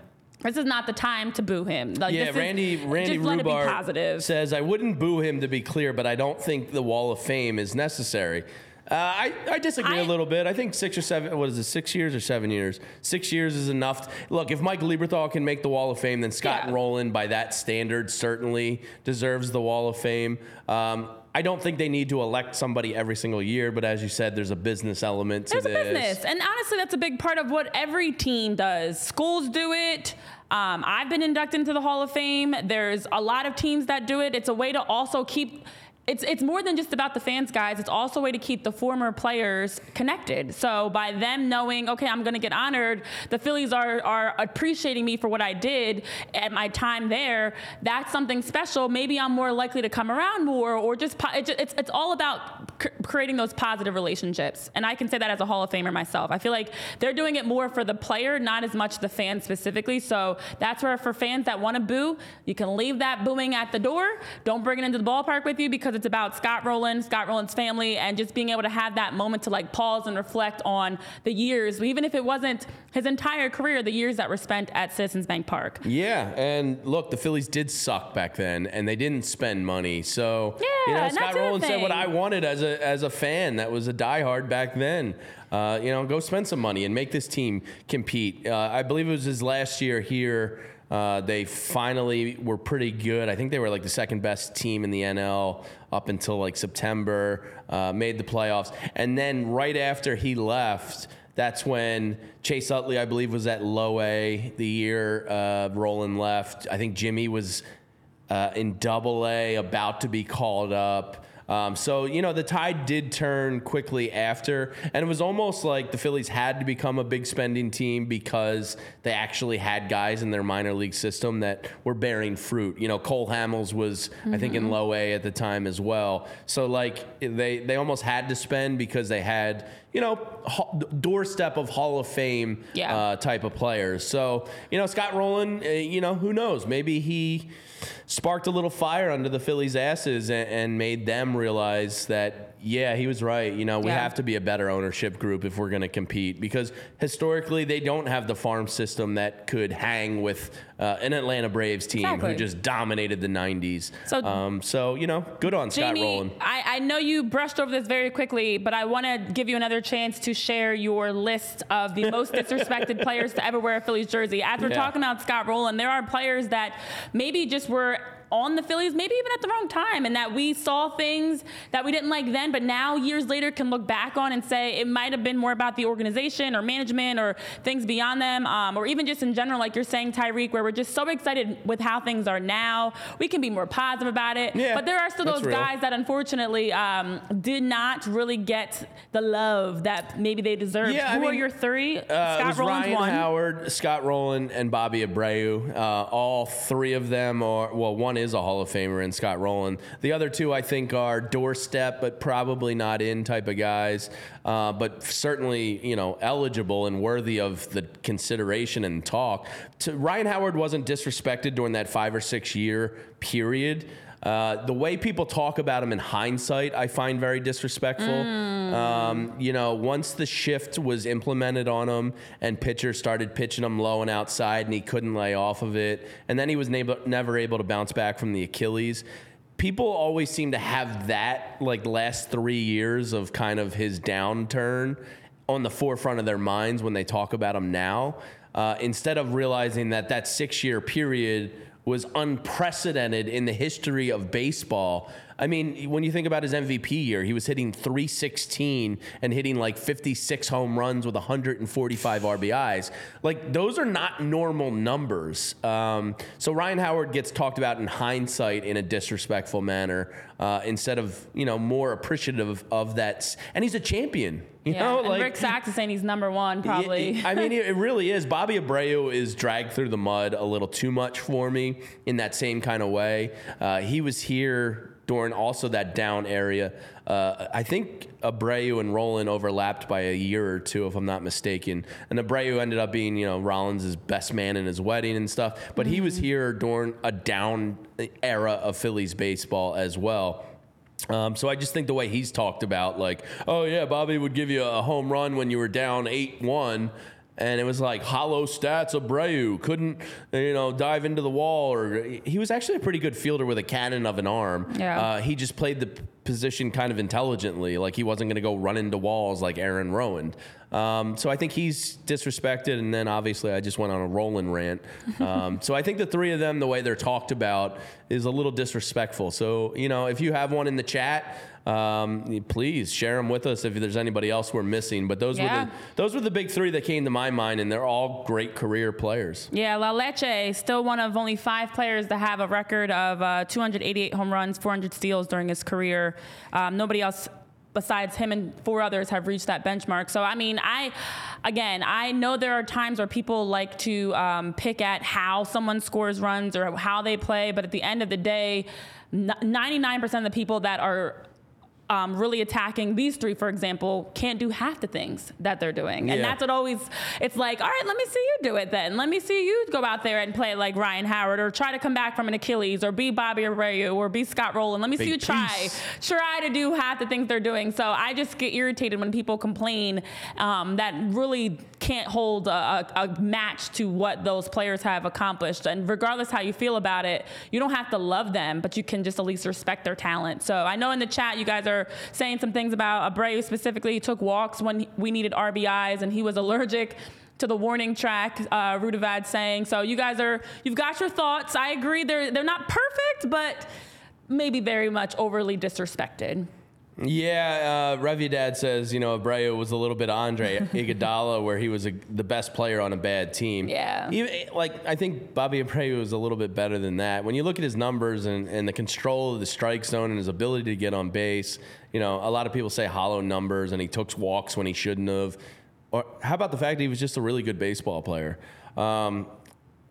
Speaker 1: this is not the time to boo him. Like,
Speaker 2: yeah, Randy
Speaker 1: is,
Speaker 2: Randy
Speaker 1: just let it be
Speaker 2: Rubar
Speaker 1: positive.
Speaker 2: says I wouldn't boo him to be clear, but I don't think the Wall of Fame is necessary. Uh, I, I disagree
Speaker 1: I-
Speaker 2: a little bit. I think six or seven, what is it, six years or seven years? Six years is enough. Look, if Mike Lieberthal can make the Wall of Fame, then Scott
Speaker 1: Yeah.
Speaker 2: Rolen, by that standard, certainly deserves the Wall of Fame. Um, I don't think they need to elect somebody every single year, but as you said, there's a business element to
Speaker 1: There's a business, and honestly, that's a big part of what every team does. Schools do it. Um, I've been inducted into the Hall of Fame. There's a lot of teams that do it. It's a way to also keep. It's, it's more than just about the fans, guys. It's also a way to keep the former players connected. So by them knowing, okay, I'm going to get honored, the Phillies are, are appreciating me for what I did at my time there. That's something special. Maybe I'm more likely to come around more, or just it's it's all about creating those positive relationships. And I can say that as a Hall of Famer myself. I feel like they're doing it more for the player, not as much the fan specifically. So that's where for fans that want to boo, you can leave that booing at the door. Don't bring it into the ballpark with you because it's about Scott Rolen, Scott Rolen's family, and just being able to have that moment to like pause and reflect on the years, even if it wasn't his entire career, the years that were spent at Citizens Bank Park.
Speaker 2: Yeah, and look, the Phillies did suck back then, and they didn't spend money. So
Speaker 1: Yeah,
Speaker 2: you know, Scott Rolen said what. I wanted as a as a fan that was a diehard back then. Uh, you know, go spend some money and make this team compete. Uh, I believe it was his last year here. Uh, they finally were pretty good. I think they were like the second best team in the NL up until like September. Uh, made the playoffs, and then right after he left. That's when Chase Utley, I believe, was at low A the year uh, Rolen left. I think Jimmy was uh, in double A, about to be called up. Um, so, you know, the tide did turn quickly after, and it was almost like the Phillies had to become a big spending team because they actually had guys in their minor league system that were bearing fruit. You know, Cole Hamels was, mm-hmm. I think, in low A at the time as well. So, like, they, they almost had to spend because they had you know, doorstep of Hall of Fame yeah. uh, type of players. So, you know, Scott Rolen, uh, you know, who knows? Maybe he sparked a little fire under the Phillies' asses and, and made them realize that yeah, he was right. You know, we yeah. have to be a better ownership group if we're going to compete because historically they don't have the farm system that could hang with uh, an Atlanta Braves team exactly. who just dominated the 90s. So, um, so you know, good on
Speaker 1: Jamie,
Speaker 2: Scott Rolen.
Speaker 1: I, I know you brushed over this very quickly, but I want to give you another chance to share your list of the most disrespected players to ever wear a Phillies jersey. As we're yeah. talking about Scott Rolen, there are players that maybe just were on the Phillies, maybe even at the wrong time, and that we saw things that we didn't like then, but now years later can look back on and say it might have been more about the organization or management or things beyond them, um, or even just in general, like you're saying, Tyreek, where we're just so excited with how things are now. We can be more positive about it,
Speaker 2: yeah,
Speaker 1: but there are still those
Speaker 2: real.
Speaker 1: guys that unfortunately um, did not really get the love that maybe they deserve.
Speaker 2: Yeah,
Speaker 1: Who
Speaker 2: I mean,
Speaker 1: are your three? Uh,
Speaker 2: Scott
Speaker 1: Rolen's
Speaker 2: Ryan
Speaker 1: one.
Speaker 2: Howard, Scott Rolen, and Bobby Abreu. Uh, all three of them are well, one is a Hall of Famer in Scott Rolen. The other two, I think, are doorstep, but probably not in type of guys, uh, but certainly, you know, eligible and worthy of the consideration and talk. To, Ryan Howard wasn't disrespected during that five or six year period. Uh, the way people talk about him in hindsight, I find very disrespectful. Mm. Um, you know, once the shift was implemented on him and pitchers started pitching him low and outside and he couldn't lay off of it, and then he was never able to bounce back from the Achilles people always seem to have that like last three years of kind of his downturn on the forefront of their minds when they talk about him now uh, instead of realizing that that six year period was unprecedented in the history of baseball. I mean, when you think about his MVP year, he was hitting 316 and hitting like 56 home runs with 145 RBIs. Like, those are not normal numbers. Um, so Ryan Howard gets talked about in hindsight in a disrespectful manner uh, instead of, you know, more appreciative of that. And he's a champion. You
Speaker 1: yeah,
Speaker 2: know,
Speaker 1: and
Speaker 2: like
Speaker 1: Rick Sachs is saying he's number one, probably.
Speaker 2: I mean, it really is. Bobby Abreu is dragged through the mud a little too much for me in that same kind of way. Uh, he was here during also that down area. Uh, I think Abreu and Rolen overlapped by a year or two, if I'm not mistaken. And Abreu ended up being, you know, Rollins' best man in his wedding and stuff. But mm-hmm. he was mm-hmm. here during a down era of Phillies baseball as well. Um, so I just think the way he's talked about, like, oh yeah, Bobby would give you a home run when you were down eight one, and it was like hollow stats. Abreu couldn't, you know, dive into the wall, or he was actually a pretty good fielder with a cannon of an arm.
Speaker 1: Yeah.
Speaker 2: Uh, he just played the position kind of intelligently, like he wasn't going to go run into walls like Aaron Rowand. Um, so I think he's disrespected, and then obviously I just went on a rolling rant. Um, so I think the three of them, the way they're talked about, is a little disrespectful. So you know, if you have one in the chat, um, please share them with us if there's anybody else we're missing. But those yeah. were the those were the big three that came to my mind, and they're all great career players.
Speaker 1: Yeah, La Leche still one of only five players to have a record of uh, 288 home runs, 400 steals during his career. Um, nobody else besides him and four others have reached that benchmark. So I mean, I again, I know there are times where people like to um, pick at how someone scores runs or how they play, but at the end of the day. 99% of the people that are um, really attacking these three, for example, can't do half the things that they're doing. Yeah. And that's what always, it's like, all right, let me see you do it then. Let me see you go out there and play like Ryan Howard or try to come back from an Achilles or be Bobby Abreu or be Scott Rolen. Let me Big see you try, try to do half the things they're doing. So I just get irritated when people complain um, that really can't hold a, a, match to what those players have accomplished. And regardless how you feel about it, you don't have to love them, but you can just at least respect their talent. So I know in the chat you guys are saying some things about Abreu specifically. He took walks when we needed RBIs, and he was allergic to the warning track, uh, Rudavad saying. So you guys are, you've got your thoughts. I agree, they're, they're not perfect, but maybe very much overly disrespected.
Speaker 2: Yeah, uh, Revy Dad says, you know, Abreu was a little bit Andre Iguodala, where he was a, the best player on a bad team.
Speaker 1: Yeah.
Speaker 2: Even, like, I think Bobby Abreu was a little bit better than that. When you look at his numbers and, and the control of the strike zone and his ability to get on base, you know, a lot of people say hollow numbers and he took walks when he shouldn't have. Or how about the fact that he was just a really good baseball player? Um,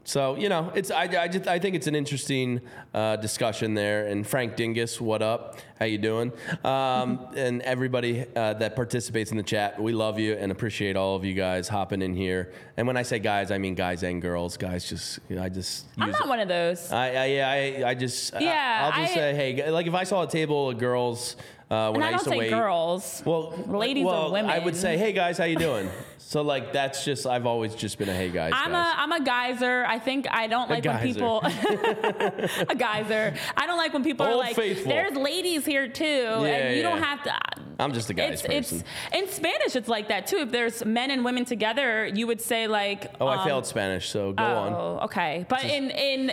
Speaker 2: so you know, it's I, I just I think it's an interesting uh, discussion there. And Frank Dingus, what up? How you doing? Um, and everybody uh, that participates in the chat, we love you and appreciate all of you guys hopping in here. And when I say guys, I mean guys and girls. Guys, just you know, I just
Speaker 1: I'm not one of those.
Speaker 2: I, I yeah I, I just
Speaker 1: Yeah,
Speaker 2: I, will just
Speaker 1: I-
Speaker 2: say hey like if I saw a table of girls uh, when
Speaker 1: and I,
Speaker 2: I, used to
Speaker 1: say
Speaker 2: wait
Speaker 1: girls.
Speaker 2: well
Speaker 1: ladies or
Speaker 2: well,
Speaker 1: women.
Speaker 2: I would say hey guys how you doing so like that's just I've always just been a hey guys
Speaker 1: I'm
Speaker 2: guys.
Speaker 1: a I'm a geyser. I think I don't like when people a geyser. I don't like when people are like,
Speaker 2: faithful.
Speaker 1: "There's ladies here too," and you don't have to.
Speaker 2: I'm just a guys
Speaker 1: it's,
Speaker 2: person.
Speaker 1: It's in Spanish. It's like that too. If there's men and women together, you would say like.
Speaker 2: oh I
Speaker 1: um,
Speaker 2: failed Spanish so go on
Speaker 1: Oh, okay. But in in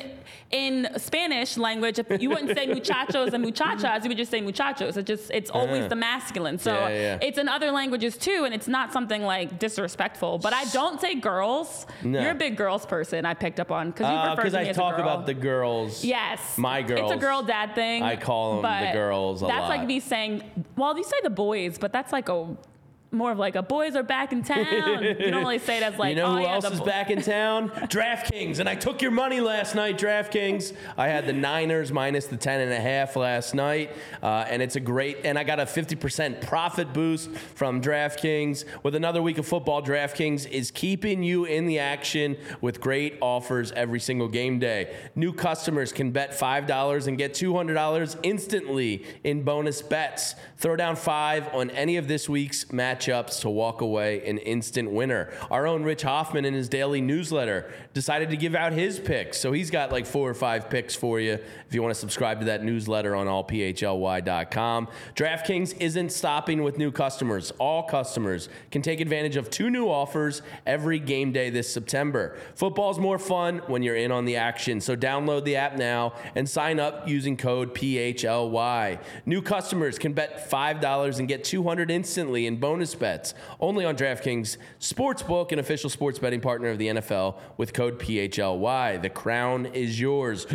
Speaker 1: in Spanish language, if you wouldn't say muchachos and muchachas, you would just say muchachos. It just it's always the masculine. So
Speaker 2: Yeah, yeah.
Speaker 1: it's in other languages too, and it's not something like disrespectful. But I don't say girls.
Speaker 2: No.
Speaker 1: You're a big girls person. I picked up on because you refer
Speaker 2: because
Speaker 1: to me
Speaker 2: Uh, I
Speaker 1: as
Speaker 2: talk
Speaker 1: a girl.
Speaker 2: about the girls
Speaker 1: Yes.
Speaker 2: my girls.
Speaker 1: It's a girl dad thing.
Speaker 2: I call 'em the girls a
Speaker 1: That's
Speaker 2: lot.
Speaker 1: like me saying, well, you say the boys, but that's like a more of like a boys are back in town. you don't really say it as like,
Speaker 2: you know
Speaker 1: oh
Speaker 2: who
Speaker 1: yeah,
Speaker 2: else is
Speaker 1: bo-
Speaker 2: back in town? DraftKings. And I took your money last night, DraftKings. I had the Niners minus the 10 and a half last night. Uh, and it's a great, and I got a 50% profit boost from DraftKings. With another week of football, DraftKings is keeping you in the action with great offers every single game day. New customers can bet $5 and get $200 instantly in bonus bets. Throw down five on any of this week's matchups to walk away an instant winner. Our own Rich Hoffman in his daily newsletter decided to give out his picks. So he's got like four or five picks for you if you want to subscribe to that newsletter on allphly.com. DraftKings isn't stopping with new customers. All customers can take advantage of two new offers every game day this September. Football's more fun when you're in on the action. So download the app now and sign up using code PHLY. New customers can bet $5 and get 200 instantly in bonus bets only on DraftKings Sportsbook, an official sports betting partner of the NFL with code PHLY. The crown is yours.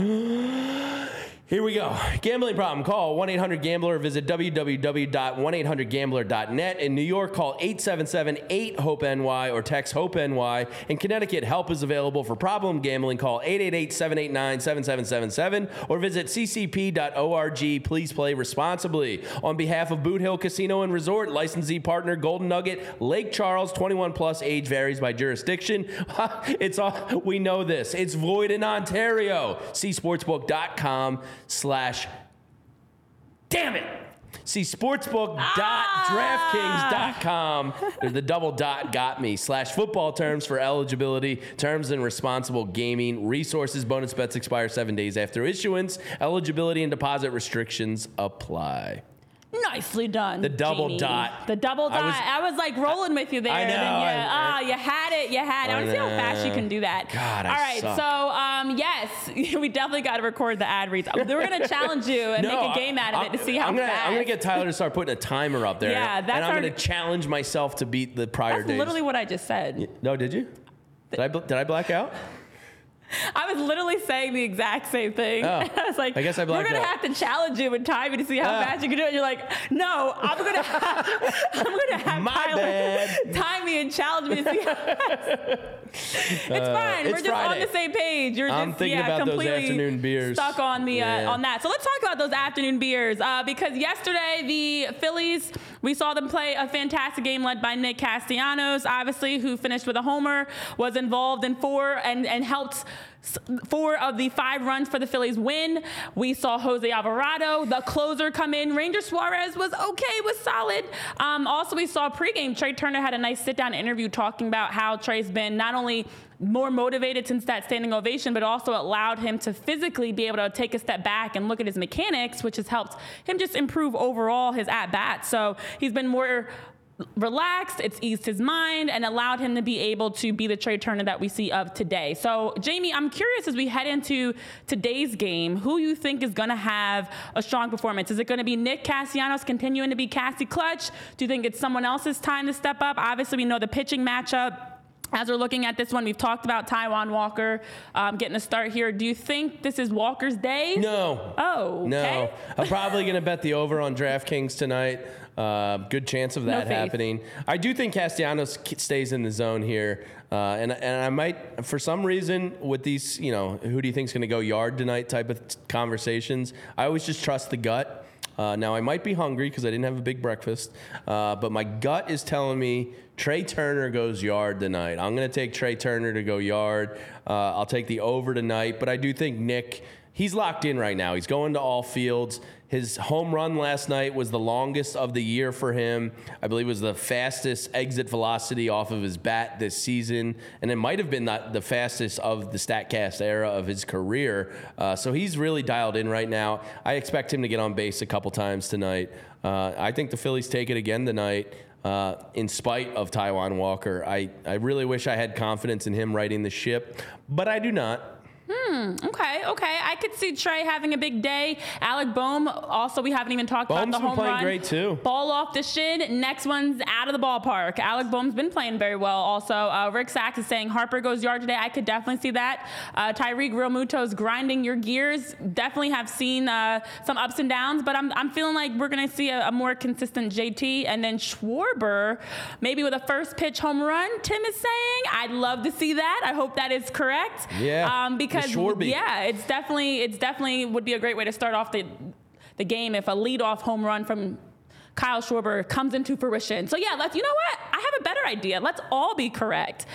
Speaker 2: Here we go. Gambling problem. Call 1 800 Gambler. Visit www.1800Gambler.net. In New York, call 877 8 HOPE NY or text HOPE NY. In Connecticut, help is available for problem gambling. Call 888 789 7777 or visit ccp.org. Please play responsibly. On behalf of Boot Hill Casino and Resort, licensee partner Golden Nugget, Lake Charles, 21 plus age varies by jurisdiction. it's all, we know this. It's void in Ontario. See sportsbook.com slash damn it. See sportsbook.draftkings.com. Ah. There's the double dot got me. Slash football terms for eligibility, terms and responsible gaming, resources, bonus bets expire seven days after issuance. Eligibility and deposit restrictions apply.
Speaker 1: Nicely done.
Speaker 2: The double
Speaker 1: Jeannie.
Speaker 2: dot.
Speaker 1: The double
Speaker 2: I
Speaker 1: dot.
Speaker 2: was-
Speaker 1: I was, like rolling with you there.
Speaker 2: I know,
Speaker 1: then you,
Speaker 2: I-
Speaker 1: ah, you had it. You had it. I,
Speaker 2: I
Speaker 1: want to see how fast you can do that.
Speaker 2: God, I
Speaker 1: All right.
Speaker 2: suck.
Speaker 1: So, um, yes, we definitely got to record the ad reads. We're going to challenge you and make a game out of it to see how
Speaker 2: I'm gonna,
Speaker 1: fast.
Speaker 2: I'm gonna get Tyler to start putting a timer up there.
Speaker 1: Yeah, that's
Speaker 2: and I'm gonna challenge myself to beat the prior
Speaker 1: That's
Speaker 2: days.
Speaker 1: literally what I just said.
Speaker 2: no, did you? Did I, did I black out?
Speaker 1: I was literally saying the exact same thing.
Speaker 2: Oh,
Speaker 1: I was like,
Speaker 2: I guess I
Speaker 1: we're gonna
Speaker 2: out."
Speaker 1: have to challenge you and time you to see how
Speaker 2: Ah.
Speaker 1: fast you can do it. You're like, no, I'm gonna, have, I'm gonna have
Speaker 2: My
Speaker 1: Tyler
Speaker 2: bad.
Speaker 1: time me and challenge me to see. How fast. it's fine.
Speaker 2: Uh, it's
Speaker 1: We're just on the same page. You're
Speaker 2: I'm
Speaker 1: just
Speaker 2: thinking
Speaker 1: yeah,
Speaker 2: about those
Speaker 1: completely
Speaker 2: afternoon beers.
Speaker 1: Stuck on the
Speaker 2: Yeah.
Speaker 1: uh, on that. So let's talk about those afternoon beers uh, because yesterday the Phillies we saw them play a fantastic game led by Nick Castellanos, obviously who finished with a homer, was involved in four and and helped. Four of the five runs for the Phillies win. We saw Jose Alvarado, the closer, come in. Ranger Suarez was okay, was solid. Um, also, we saw pregame. Trea Turner had a nice sit-down interview talking about how Trea's been not only more motivated since that standing ovation, but also allowed him to physically be able to take a step back and look at his mechanics, which has helped him just improve overall his at bat. So he's been more relaxed, it's eased his mind, and allowed him to be able to be the Trea Turner that we see of today. So, Jamie, I'm curious as we head into today's game, who you think is going to have a strong performance? Is it going to be Nick Castellanos continuing to be Cassie Clutch? Do you think it's someone else's time to step up? Obviously, we know the pitching matchup as we're looking at this one, we've talked about Taijuan Walker um, getting a start here. Do you think this is Walker's day?
Speaker 2: No.
Speaker 1: Oh, okay.
Speaker 2: No. I'm probably going to bet the over on DraftKings tonight. Uh, good chance of that
Speaker 1: faith.
Speaker 2: happening. I do think Castellanos stays in the zone here. Uh, and, and I might, for some reason, with these, you know, who do you think is going to go yard tonight type of conversations, I always just trust the gut. Uh, now, I might be hungry because I didn't have a big breakfast, uh, but my gut is telling me Trea Turner goes yard tonight. I'm going to take Trea Turner to go yard. Uh, I'll take the over tonight, but I do think Nick, he's locked in right now. He's going to all fields. His home run last night was the longest of the year for him. I believe it was the fastest exit velocity off of his bat this season, and it might have been the, the fastest of the StatCast era of his career. Uh, so he's really dialed in right now. I expect him to get on base a couple times tonight. Uh, I think the Phillies take it again tonight. Uh, in spite of Taijuan Walker, I, I really wish I had confidence in him riding the ship, but I do not.
Speaker 1: Okay, okay. I could see Trea having a big day. Alec Bohm, also, we haven't even talked
Speaker 2: Bohm's
Speaker 1: about the
Speaker 2: been
Speaker 1: home
Speaker 2: playing
Speaker 1: run.
Speaker 2: great, too.
Speaker 1: Ball off the shin. Next one's out of the ballpark. Alec Bohm's been playing very well also. Uh, Rick Sachs is saying Harper goes yard today. I could definitely see that. Uh, Tyreek Realmuto's grinding your gears. Definitely have seen uh, some ups and downs, but I'm, I'm feeling like we're going to see a, a more consistent JT. And then Schwarber, maybe with a first pitch home run, Tim is saying. I'd love to see that. I hope that is correct.
Speaker 2: Yeah,
Speaker 1: Um,
Speaker 2: the
Speaker 1: because yeah, it's definitely it's definitely would be a great way to start off the the game if a leadoff home run from Kyle Schwarber comes into fruition. So yeah, let's you know what? I have a better idea. Let's all be correct.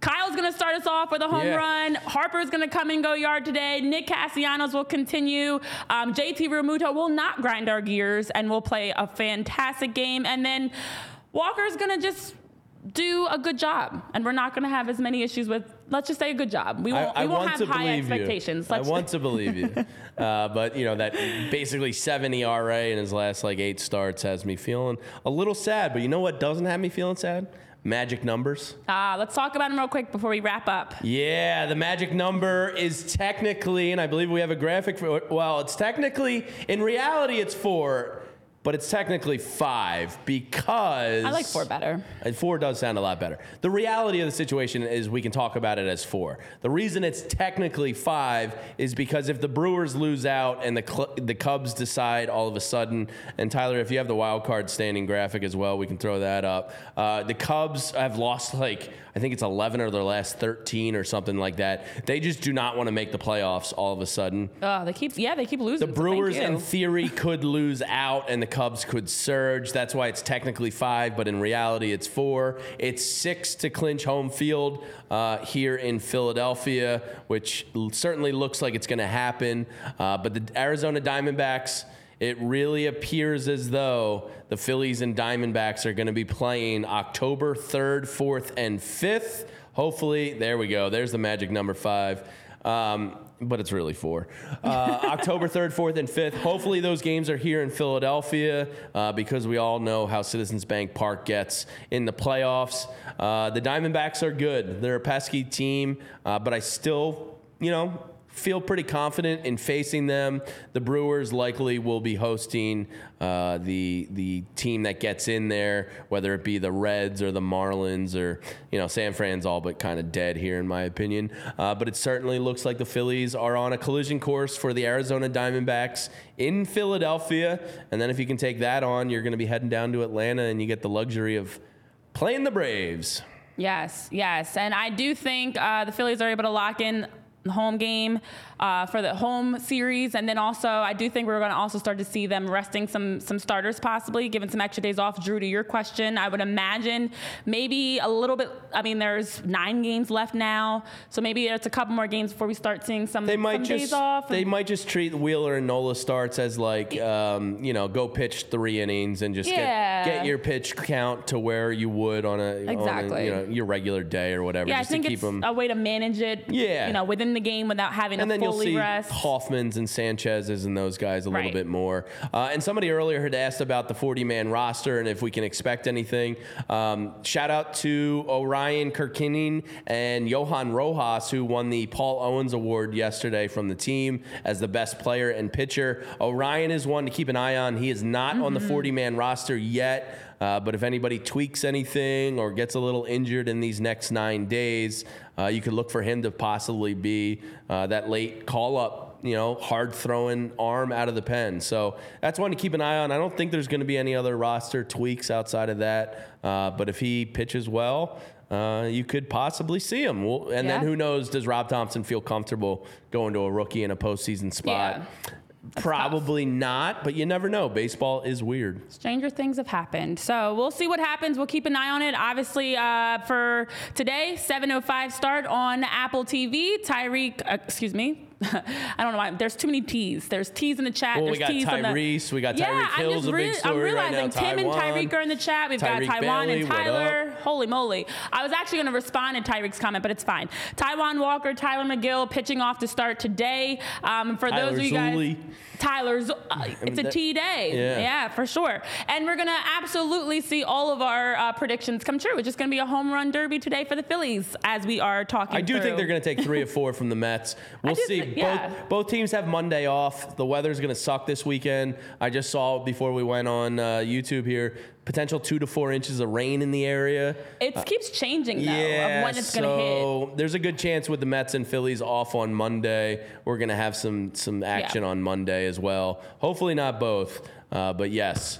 Speaker 1: Kyle's gonna start us off with a home
Speaker 2: Yeah.
Speaker 1: run. Harper's gonna come and go yard today. Nick Castellanos will continue. Um, JT Realmuto will not grind our gears and will play a fantastic game. And then Walker's gonna just do a good job, and we're not gonna have as many issues with. Let's just say a good job. We won't,
Speaker 2: I, I
Speaker 1: we won't
Speaker 2: want
Speaker 1: have
Speaker 2: to
Speaker 1: high
Speaker 2: believe
Speaker 1: expectations.
Speaker 2: you. I want to believe you. Uh, but you know that basically seven ERA in his last like eight starts has me feeling a little sad. But you know what doesn't have me feeling sad? Magic numbers.
Speaker 1: Uh, let's talk about them real quick before we wrap up.
Speaker 2: Yeah, the magic number is technically, and I believe we have a graphic for. Well, it's technically, in reality, it's four, but it's technically five because
Speaker 1: I like four better.
Speaker 2: And four does sound a lot better. The reality of the situation is we can talk about it as four. The reason it's technically five is because if the Brewers lose out and the Cl- the Cubs decide all of a sudden, and Tyler, if you have the wild card standing graphic as well, we can throw that up. Uh, the Cubs have lost like I think it's 11 of their last 13 or something like that. They just do not want to make the playoffs all of a sudden.
Speaker 1: Oh, they keep yeah, they keep losing.
Speaker 2: The Brewers, in theory, could lose out and the Cubs could surge. That's why it's technically five, but in reality, it's four. It's six to clinch home field uh, here in Philadelphia, which certainly looks like it's going to happen. Uh, but the Arizona Diamondbacks. It really appears as though the Phillies and Diamondbacks are going to be playing October 3rd, 4th, and 5th. Hopefully, there we go. There's the magic number five. Um, but it's really four. Uh, October 3rd, 4th, and 5th. Hopefully, those games are here in Philadelphia uh, because we all know how Citizens Bank Park gets in the playoffs. Uh, the Diamondbacks are good. They're a pesky team, uh, but I still, you know, feel pretty confident in facing them. The Brewers likely will be hosting uh, the the team that gets in there, whether it be the Reds or the Marlins or you know San Fran's all but kind of dead here in my opinion. Uh, but it certainly looks like the Phillies are on a collision course for the Arizona Diamondbacks in Philadelphia, and then if you can take that on, you're going to be heading down to Atlanta, and you get the luxury of playing the Braves.
Speaker 1: Yes, yes, and I do think uh, the Phillies are able to lock in home game uh, for the home series, and then also I do think we're going to also start to see them resting some some starters, possibly giving some extra days off. Drew, to your question, I would imagine maybe a little bit. I mean, there's nine games left now, so maybe it's a couple more games before we start seeing some,
Speaker 2: They
Speaker 1: some
Speaker 2: might
Speaker 1: days off.
Speaker 2: they might just treat Wheeler and Nola starts as like um, you know go pitch three innings and just
Speaker 1: Yeah.
Speaker 2: get, get your pitch count to where you would on a, on a,
Speaker 1: Exactly.
Speaker 2: you know your regular day or whatever
Speaker 1: yeah, I
Speaker 2: just
Speaker 1: think
Speaker 2: to
Speaker 1: it's
Speaker 2: them
Speaker 1: a way to manage it.
Speaker 2: Yeah.
Speaker 1: you know, within the game without having
Speaker 2: and
Speaker 1: to
Speaker 2: then you'll see
Speaker 1: rest.
Speaker 2: Hoffman's and Sanchez's and those guys a little bit more. Uh, and somebody earlier had asked about the 40 man roster and if we can expect anything. Um, shout out to Orion Kerkering and Johan Rojas, who won the Paul Owens Award yesterday from the team as the best player and pitcher. Orion is one to keep an eye on. He is not on the 40 man roster yet. Uh, but if anybody tweaks anything or gets a little injured in these next nine days, uh, you could look for him to possibly be uh, that late call up, you know, hard throwing arm out of the pen. So that's one to keep an eye on. I don't think there's going to be any other roster tweaks outside of that. Uh, but if he pitches well, uh, you could possibly see him. Well, and then who knows? Does Rob Thomson feel comfortable going to a rookie in a postseason spot?
Speaker 1: Yeah.
Speaker 2: Probably not, but you never know. Baseball is weird.
Speaker 1: Stranger things have happened. So we'll see what happens. We'll keep an eye on it. Obviously, uh, for today, 7.05 start on Apple TV. Tyreek, uh, excuse me. I don't know why. There's too many T's. There's T's in the chat.
Speaker 2: Well,
Speaker 1: There's
Speaker 2: we got
Speaker 1: T's on the-
Speaker 2: Tyrese, we got
Speaker 1: yeah,
Speaker 2: Tyreek
Speaker 1: I'm
Speaker 2: Hill's big story
Speaker 1: I'm
Speaker 2: right
Speaker 1: realizing
Speaker 2: now,
Speaker 1: Tim and Tyreek are in the chat. We've
Speaker 2: Tyreek
Speaker 1: got Taiwan
Speaker 2: Bailey,
Speaker 1: and? Tyler. Holy moly. I was actually going to respond to Tyreek's comment, but it's fine. Taijuan Walker, Tylor Megill pitching off to start today. Um, for
Speaker 2: Tyler
Speaker 1: those of you guys,
Speaker 2: Zulli.
Speaker 1: Tyler, Z- uh, it's a T day.
Speaker 2: Yeah.
Speaker 1: yeah, for sure. And we're going to absolutely see all of our uh, predictions come true. It's just going to be a home run derby today for the Phillies as we are talking.
Speaker 2: I do think they're going to take three or four from the Mets. We'll see.
Speaker 1: Think- yeah.
Speaker 2: Both both teams have Monday off. The weather's going to suck this weekend. I just saw before we went on uh, YouTube here potential two to four inches of rain in the area.
Speaker 1: It keeps changing though
Speaker 2: yeah,
Speaker 1: of when it's going to hit.
Speaker 2: so there's a good chance with the Mets and Phillies off on Monday, we're going to have some some action on Monday as well. Hopefully not both, uh, but yes.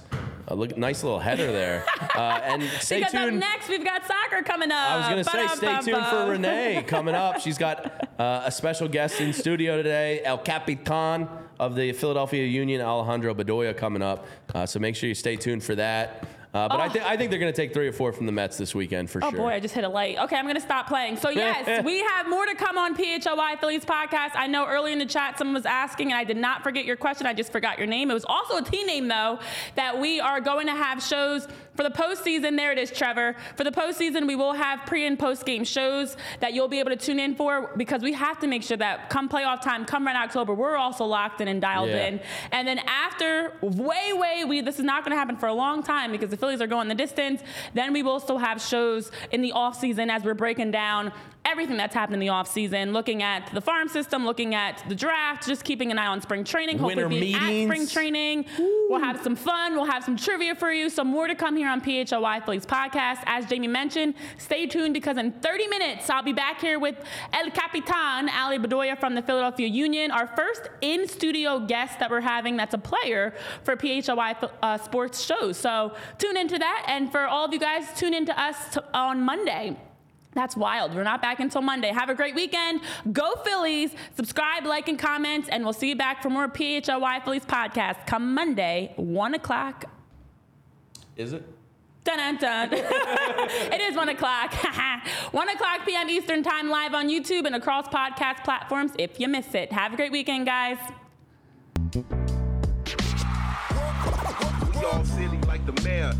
Speaker 2: Uh, look, nice little header there. Uh, and stay
Speaker 1: Because
Speaker 2: tuned.
Speaker 1: next we've got soccer coming up.
Speaker 2: I was going to say, stay tuned for Renee coming up. She's got uh, a special guest in studio today, El Capitan of the Philadelphia Union, Alejandro Bedoya, coming up. Uh, so make sure you stay tuned for that. Uh, but I,
Speaker 1: Oh.
Speaker 2: think I think they're going to take three or four from the Mets this weekend for
Speaker 1: Oh
Speaker 2: sure.
Speaker 1: Oh boy, I just hit a light. Okay, I'm gonna stop playing. So yes, we have more to come on PHLY Phillies podcast. I know early in the chat someone was asking, and I did not forget your question. I just forgot your name. It was also a team name though. That we are going to have shows for the postseason. There it is, Trevor. For the postseason, we will have pre and post game shows that you'll be able to tune in for because we have to make sure that come playoff time, come right October, we're also locked in and dialed
Speaker 2: Yeah.
Speaker 1: in. And then after, way, way, we this is not going to happen for a long time because the Phillies are going the distance. Then we will still have shows in the off season as we're breaking down everything that's happened in the off season, looking at the farm system, looking at the draft, just keeping an eye on spring training. Hopefully,
Speaker 2: Winter
Speaker 1: being at spring
Speaker 2: meetings.
Speaker 1: training. We'll have some fun. We'll have some trivia for you. So more to come here on PHLY Phillies podcast. As Jamie mentioned, stay tuned because in 30 minutes I'll be back here with El Capitan Ali Bedoya from the Philadelphia Union, our first in studio guest that we're having. That's a player for PHLY uh, sports shows. So tune into that, and for all of you guys, tune into us t- on Monday. That's wild. We're not back until Monday. Have a great weekend. Go Phillies. Subscribe, like, and comment, and we'll see you back for more PHLY Phillies podcast come Monday, 1 o'clock.
Speaker 2: Is it?
Speaker 1: Dun dun dun. it is 1 o'clock. 1 o'clock p.m. Eastern Time live on YouTube and across podcast platforms if you miss it. Have a great weekend, guys.
Speaker 3: We all silly like the mayor.